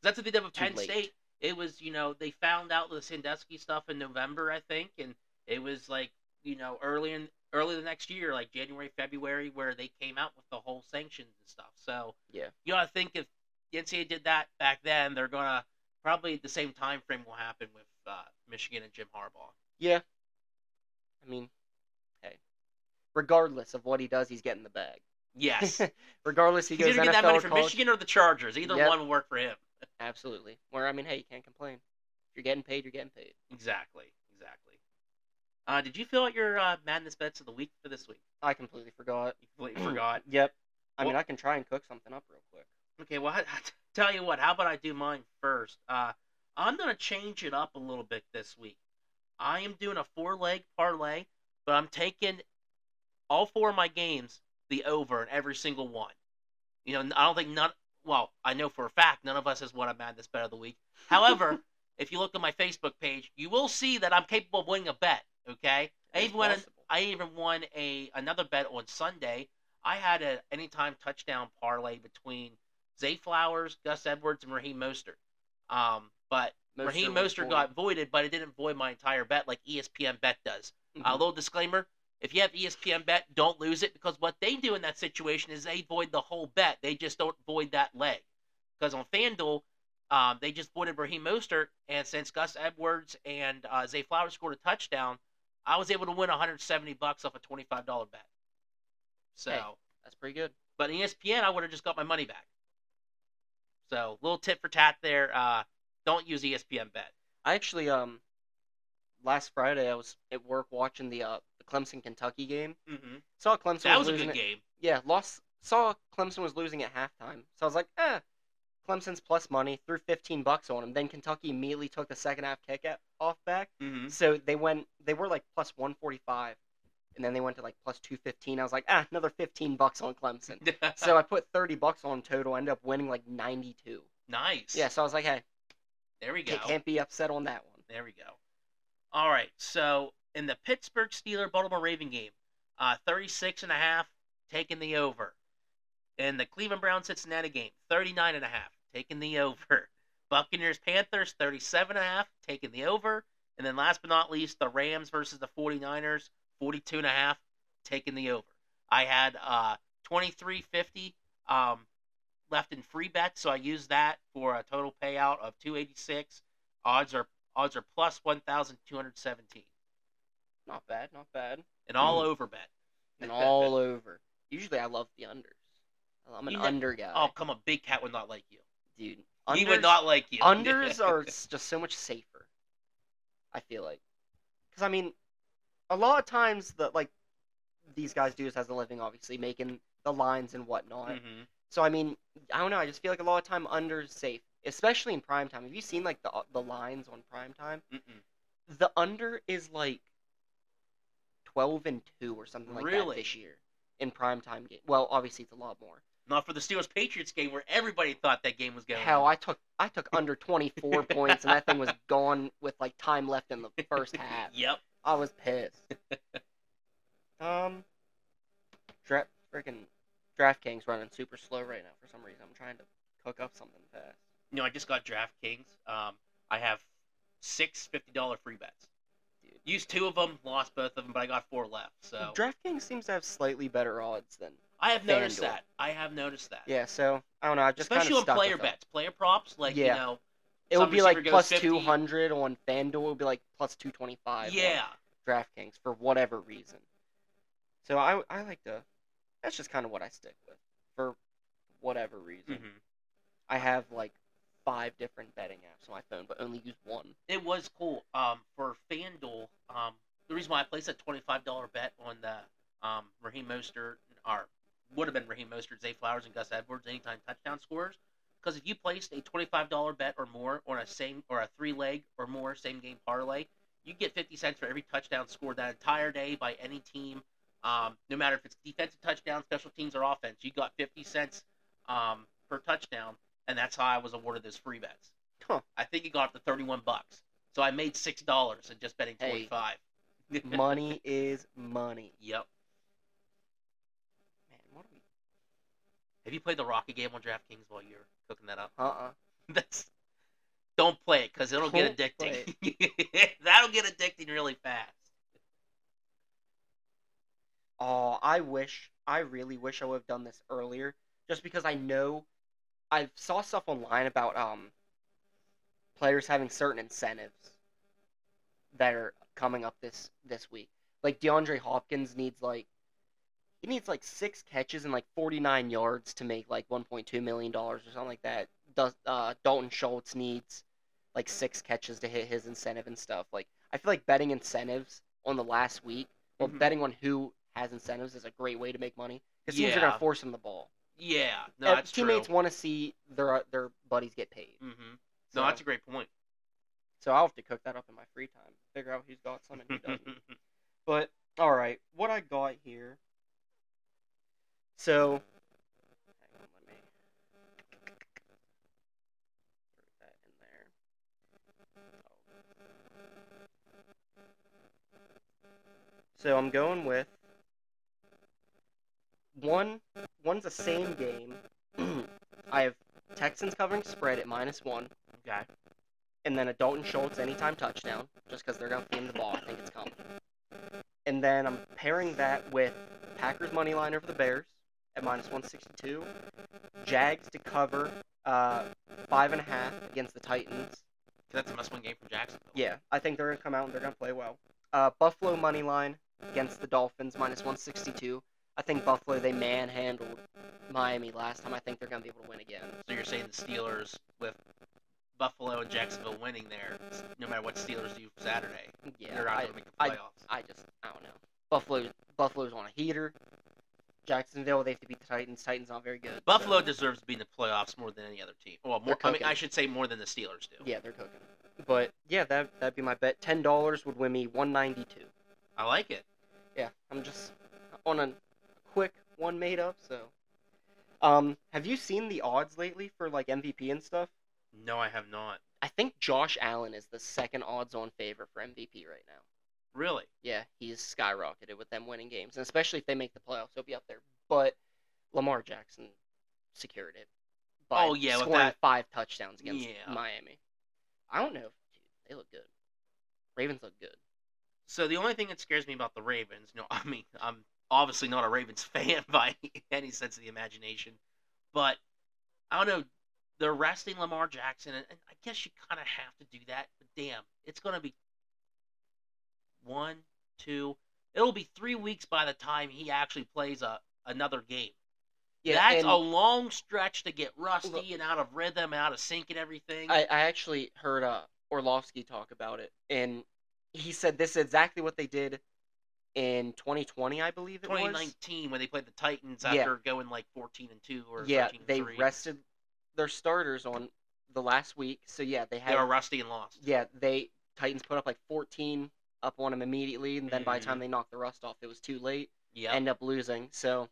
That's did with Too Penn late. State. It was, you know, they found out the Sandusky stuff in November, I think, and it was like, you know, early in early the next year, like January, February, where they came out with the whole sanctions and stuff. So Yeah. you gotta think if the NCAA did that back then, they're gonna probably the same time frame will happen with uh, Michigan and Jim Harbaugh. yeah, I mean, hey, regardless of what he does, he's getting the bag. Yes, regardless, he he's goes either NFL getting that money from college. Michigan or the Chargers. Either Yep. one will work for him. Absolutely. Where I mean, hey, you can't complain. If you're getting paid, you're getting paid. Exactly, exactly. Uh, did you fill out your uh, madness bets of the week for this week? I completely forgot. You completely forgot. Yep. I Well- mean, I can try and cook something up real quick. Okay, well, I, I tell you what. How about I do mine first? Uh, I'm gonna change it up a little bit this week. I am doing a four leg parlay, but I'm taking all four of my games the over in every single one. You know, I don't think none. Well, I know for a fact none of us has won a Madness Bet of the week. However, if you look at my Facebook page, you will see that I'm capable of winning a bet. Okay, I even won. An. I even won a another bet on Sunday. I had a anytime touchdown parlay between Zay Flowers, Gus Edwards, and Raheem Mostert. Um, but Mostert Raheem Mostert got voided, but it didn't void my entire bet like ESPN Bet does. A Mhm. little disclaimer: if you have ESPN Bet, don't lose it because what they do in that situation is they void the whole bet. They just don't void that leg. Because on FanDuel, um, they just voided Raheem Mostert, and since Gus Edwards and uh, Zay Flowers scored a touchdown, I was able to win 170 bucks off a $25 bet. So, Hey. That's pretty good. but in ESPN, I would have just got my money back. So, little tip for tat there: uh, don't use ESPN Bet. I actually um last Friday I was at work watching the uh the Clemson Kentucky game. Mm-hmm. Saw Clemson That was a losing good it- game. Yeah, lost. Saw Clemson was losing at halftime, so I was like, eh. Clemson's plus money. Threw fifteen bucks on him. Then Kentucky immediately took the second half kick at, off back. Mm-hmm. So they went. They were like plus one forty five, and then they went to like plus two fifteen. I was like, ah, another fifteen bucks on Clemson. so I put thirty bucks on total. Ended up winning like ninety two. nice. Yeah, so I was like, hey, There we go. can't, can't be upset on that one. There we go. All right. So in the Pittsburgh Steeler Baltimore Raven game, uh, 36 and a half, taking the over. In the Cleveland Brown Cincinnati game, 39 and a half, taking the over. Buccaneers Panthers, 37 and a half, taking the over. And then last but not least, the Rams versus the 49ers, 42 and a half, taking the over. I had uh 23.50 um left in free bets, so I used that for a total payout of 286. Odds are odds are plus 1,217. Not bad, not bad. An all Mm. over bet. And all over. Usually I love the unders. I'm an You under guy, Oh, come on. Big Cat would not like you. Dude. he would not like you. unders are just so much safer. I feel like, because I mean, a lot of times that like these guys do this as a living, obviously making the lines and whatnot. hmm So I mean, I don't know. I just feel like a lot of time unders safe, especially in prime time. Have you seen like the the lines on prime time? Mm-mm. The under is like twelve and two or something like Really? that this year in prime time game. Well, obviously it's a lot more, Not for the Steelers Patriots game where everybody thought that game was going. Hell, I took I took under 24 points, and that thing was gone with like time left in the first half. Yep. I was pissed. um, draft freaking DraftKings running super slow right now for some reason. I'm trying to cook up something fast. You know, I just got DraftKings. Um, I have six fifty dollar free bets. Dude. Used two of them, lost both of them, but I got four left. So DraftKings seems to have slightly better odds than I have noticed FanDuel. that. I have noticed that. yeah. So I don't know. I just Especially on stuck player with them. bets, player props. Like you know, It would some be like plus 50. 200 on FanDuel. It would be like plus 225. on yeah. DraftKings for whatever reason. So I I like to. That's just kind of what I stick with for whatever reason. hmm I have like five different betting apps on my phone, but only use one. It was cool. Um, for FanDuel, um, the reason why I placed a twenty-five dollar bet on the um Raheem Mostert or would have been Raheem Mostert, Zay Flowers, and Gus Edwards anytime touchdown scores. Because if you placed a twenty-five dollar bet or more on a same or a three-leg or more same game parlay, you get fifty cents for every touchdown scored that entire day by any team. Um, no matter if it's defensive touchdown, special teams, or offense, you got fifty cents um, per touchdown, and that's how I was awarded those free bets. Huh. I think it got up to thirty-one bucks. So I made six dollars and just betting Hey. twenty-five. money is money. Yep. Man, what are we? Have you played the Rocket game on DraftKings while you're cooking that up? Uh uh That's don't play it because it'll get Don't addicting. That'll get addicting really fast. Oh, I wish. I really wish I would have done this earlier, just because I know. I saw stuff online about um. Players having certain incentives. That are coming up this this week. Like DeAndre Hopkins needs like. He needs like six catches and like forty nine yards to make like one point two million dollars or something like that. Does uh, Dalton Schultz needs like six catches to hit his incentive and stuff. Like I feel like betting incentives on the last week, well, Mhm. betting on who has incentives is a great way to make money because teams are gonna force him the ball. Yeah, no, Uh, that's teammates want to see their their buddies get paid. hmm So, No, that's a great point. so I'll have to cook that up in my free time, figure out who's got some and who doesn't. But all right, what I got here. So, hang on, let me throw that in there. Oh. So I'm going with one. One's the same game. I have Texans covering spread at minus one okay. and then a Dalton Schultz anytime touchdown, just because they're going to feed the ball. I think it's coming. And then I'm pairing that with Packers money line over the Bears at minus 162, Jags to cover uh, five and a half against the Titans. That's a must-win game for Jacksonville. Yeah, I think they're going to come out and they're going to play well. Uh, Buffalo money line against the Dolphins minus 162. I think Buffalo they manhandled Miami last time. I think they're going to be able to win again. So you're saying the Steelers with Buffalo and Jacksonville winning there, no matter what Steelers do Saturday, Yeah, they're not I, going to make the I- playoffs. I just I don't know. Buffalo Buffalo's on a heater. Jacksonville they have to beat the Titans. Titans not very good. Buffalo so- deserves to be in the playoffs more than any other team. Well, more, I mean. I should say more than the Steelers do. yeah, they're cooking. But yeah, that that'd be my bet. Ten dollars would win me one ninety two. I like it. Yeah, I'm just on a quick one made up. So, um, have you seen the odds lately for like MVP and stuff? No, I have not. I think Josh Allen is the second odds on favor for MVP right now. Really? Yeah, he's skyrocketed with them winning games, and especially if they make the playoffs, he'll be up there. But Lamar Jackson secured it. By Oh, yeah, with scoring that- five touchdowns against Yeah. Miami. I don't know, if, dude. They look good. Ravens look good. So the only thing that scares me about the Ravens, no, I mean, I'm obviously not a Ravens fan by any sense of the imagination, but I don't know. They're resting Lamar Jackson, and, and I guess you kind of have to do that. But damn, it's going to be one, two. It'll be three weeks by the time he actually plays a another game. Yeah, That's a long stretch to get rusty Look- and out of rhythm, out of sync, and everything. I, I actually heard uh, Orlovsky talk about it, and he said this is exactly what they did in 2020, I believe it was. 2019 when they played the Titans Yeah. after going like 14 and two or Yeah, 13 and they three. rested their starters on the last week. So yeah, they had They were rusty and lost. yeah they Titans put up like 14 up on them immediately, and then by the time Mhm. they knocked the rust off, it was too late. Yeah. End up losing. So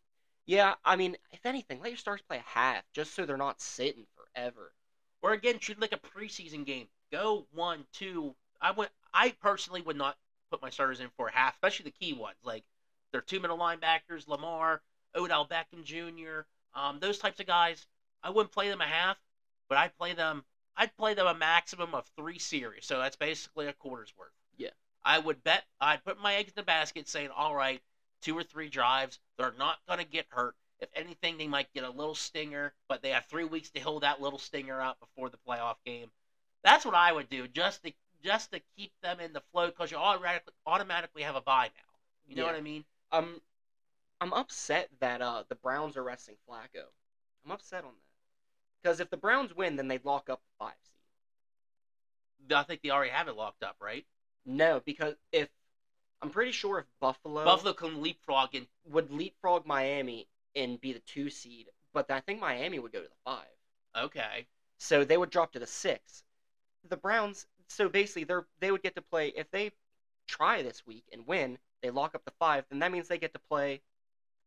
Yeah, I mean, if anything, let your stars play a half, just so they're not sitting forever. Or again, treat like a preseason game. Go one, two. I would. I personally would not put my starters in for a half, especially the key ones like their two middle linebackers, Lamar, Odell Beckham Jr. Um, those types of guys. I wouldn't play them a half, but I'd play them. I'd play them a maximum of three series, so that's basically a quarter's worth. Yeah. I would bet. I'd put my eggs in the basket, saying, "All right, two or three drives. They're not gonna get hurt. If anything, they might get a little stinger, but they have three weeks to hold that little stinger up before the playoff game. That's what I would do, just to just to keep them in the flow, because you automatically automatically have a bye now. You know Yeah. what I mean? Um, I'm upset that uh the Browns are resting Flacco. I'm upset on that because if the Browns win, then they lock up the five seed. I think they already have it locked up, right? No, because if I'm pretty sure if Buffalo, Buffalo can leapfrog and would leapfrog Miami and be the two seed, but I think Miami would go to the five. okay. So they would drop to the six. The Browns, so basically, they're they would get to play if they try this week and win, they lock up the five. Then that means they get to play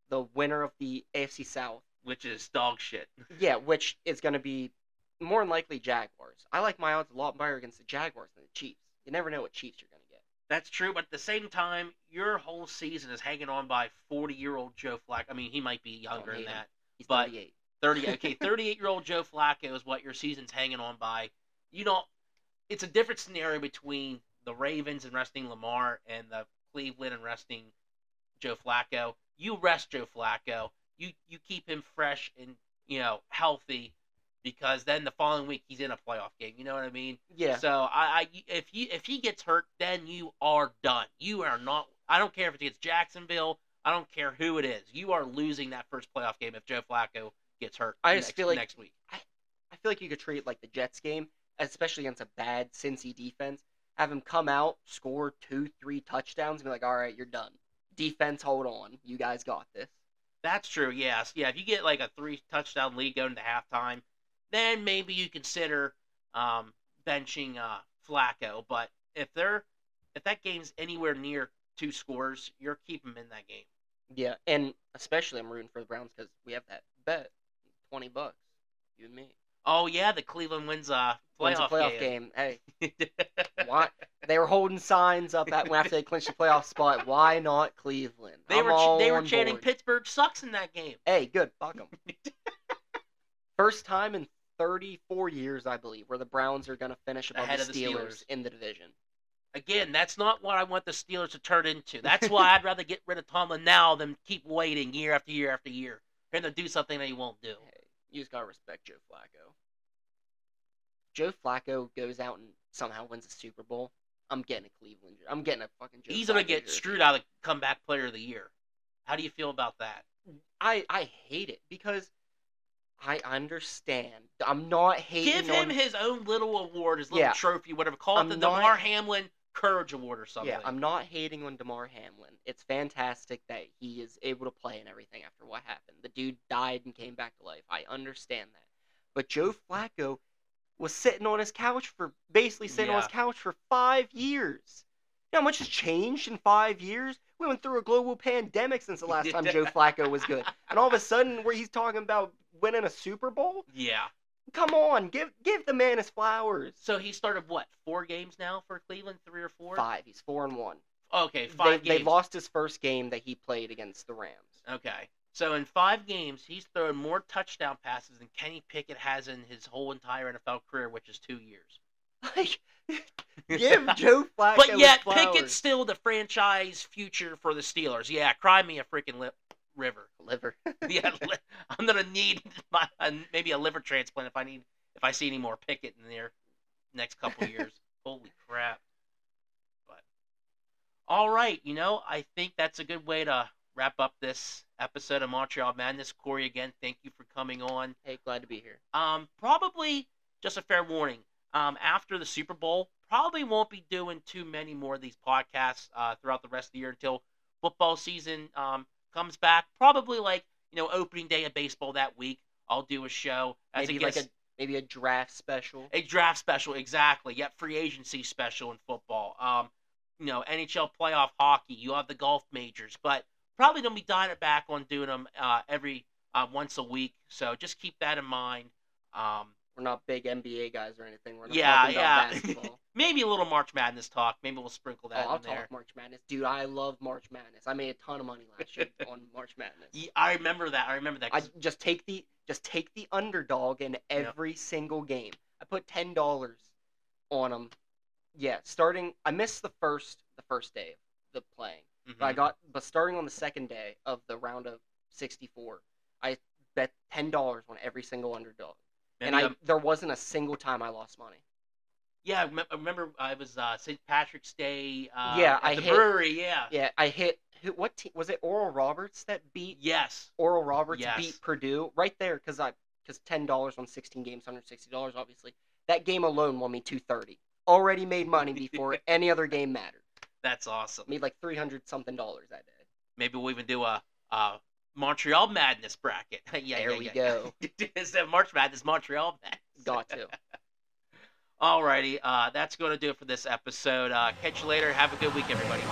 the winner of the AFC South. Which is dog shit. Yeah, which is going to be more than likely Jaguars. I like my odds a lot better against the Jaguars than the Chiefs. You never know what Chiefs you're going to get. That's true, but at the same time, your whole season is hanging on by forty-year-old Joe Flacco. I mean, he might be younger than that. He's But- 38. Thirty. Okay, thirty-eight-year-old Joe Flacco is what your season's hanging on by. You know, it's a different scenario between the Ravens and resting Lamar and the Cleveland and resting Joe Flacco. You rest Joe Flacco. You you keep him fresh and you know healthy, because then the following week he's in a playoff game. You know what I mean? Yeah. So I, I if you if he gets hurt, then you are done. You are not. I don't care if it's against Jacksonville. I don't care who it is. You are losing that first playoff game if Joe Flacco gets hurt. I just next, feel like- next week. I I feel like you could treat it like the Jets game, especially against a bad Cincy defense. Have him come out, score two, three touchdowns, and be like, "All right, you're done." Defense, hold on, you guys got this. That's true. Yes. Yeah. If you get like a three touchdown lead going to halftime, then maybe you consider um, benching uh, Flacco. But if they're if that game's anywhere near two scores, you're keeping him in that game. Yeah, and especially I'm rooting for the Browns because we have that bet, twenty bucks, you and me. Oh yeah, the Cleveland wins a playoff, Wins a playoff game. Hey, game. why? They were holding signs up at after they clinched the playoff spot. Why not Cleveland? They I'm were they were chanting board. Pittsburgh sucks in that game. Hey, good. Fuck them. First time in 34 years, I believe, where the Browns are going to finish above Ahead the of the Steelers, Steelers. in the division. Again, that's not what I want the Steelers to turn into. That's why I'd rather get rid of Tomlin now than keep waiting year after year after year him to do something that he won't do. Hey, you just got to respect Joe Flacco. Joe Flacco goes out and somehow wins a Super Bowl. I'm getting a Cleveland. I'm getting a fucking Joe He's gonna get jersey. screwed out of comeback player of the year. How do you feel about that? I I hate it because I understand. I'm not hating Give him on. his own little award, his little Yeah. trophy, whatever. Call I'm it the not- Damar Hamlin Courage Award or something. Yeah, I'm not hating on Damar Hamlin. It's fantastic that he is able to play and everything after what happened. The dude died and came back to life. I understand that. But Joe Flacco was sitting on his couch for basically sitting on his couch for five years. You know how much has changed in five years? We went through a global pandemic since the last time Joe Flacco was good. And all of a sudden where he's talking about winning a Super Bowl? Yeah. Come on, give give the man his flowers. So he started what? Four games now for Cleveland, three or four. Five. He's four and one. Okay, They, five they games. lost his first game that he played against the Rams. Okay. So in five games, he's thrown more touchdown passes than Kenny Pickett has in his whole entire NFL career, which is two years. Like, give Joe Flacco but yet. Pickett's still the franchise future for the Steelers. Yeah, cry me a freaking lip river. liver. Yeah, li- I'm gonna need my, uh, maybe a liver transplant if I need if I see any more Pickett in there next couple years. Holy crap! But all right, you know, I think that's a good way to wrap up this episode of Montreal Madness. Corey, again, thank you for coming on. Hey, glad to be here. Um, probably just a fair warning. Um, after the Super Bowl, probably won't be doing too many more of these podcasts uh, throughout the rest of the year until football season um, comes back. Probably like you know opening day of baseball that week. I'll do a show as Maybe like a maybe a draft special. a draft special, exactly. Yep, free agency special in football. Um, you know NHL playoff hockey. You have the golf majors, but probably gonna be dialing it back on doing them uh, every uh, once a week. So just keep that in mind. Um, We're not big NBA guys or anything. We're not yeah, yeah. Maybe a little March Madness talk. Maybe we'll sprinkle oh, that I'll in there. talk March Madness, dude. I love March Madness. I made a ton of money last year on March Madness. Yeah, I remember that. I remember that. I just take the just take the underdog in every single game. I put ten dollars on them. Yeah, starting. I missed the first the first day of the playing, but I Mhm. got but starting on the second day of the round of sixty four, I bet ten dollars on every single underdog, and Maybe, I um, there wasn't a single time I lost money. yeah, I I remember I was uh, St. Patrick's Day. Uh, Yeah, at I the hit- brewery. Yeah. Yeah, I hit. Who, what team was it? Oral Roberts that beat Yes. Oral Roberts Yes. beat Purdue right there because I because ten dollars on sixteen games, hundred sixty dollars. Obviously, that game alone won me two thirty. Already made money before any other game mattered. That's awesome. Made like three hundred something dollars that day. Maybe we'll even do a, a Montreal Madness bracket. yeah, there yeah, we yeah. go. Instead of March Madness, Montreal Madness. Got to. Alrighty, uh, that's going to do it for this episode. Uh, catch you later. Have a good week, everybody.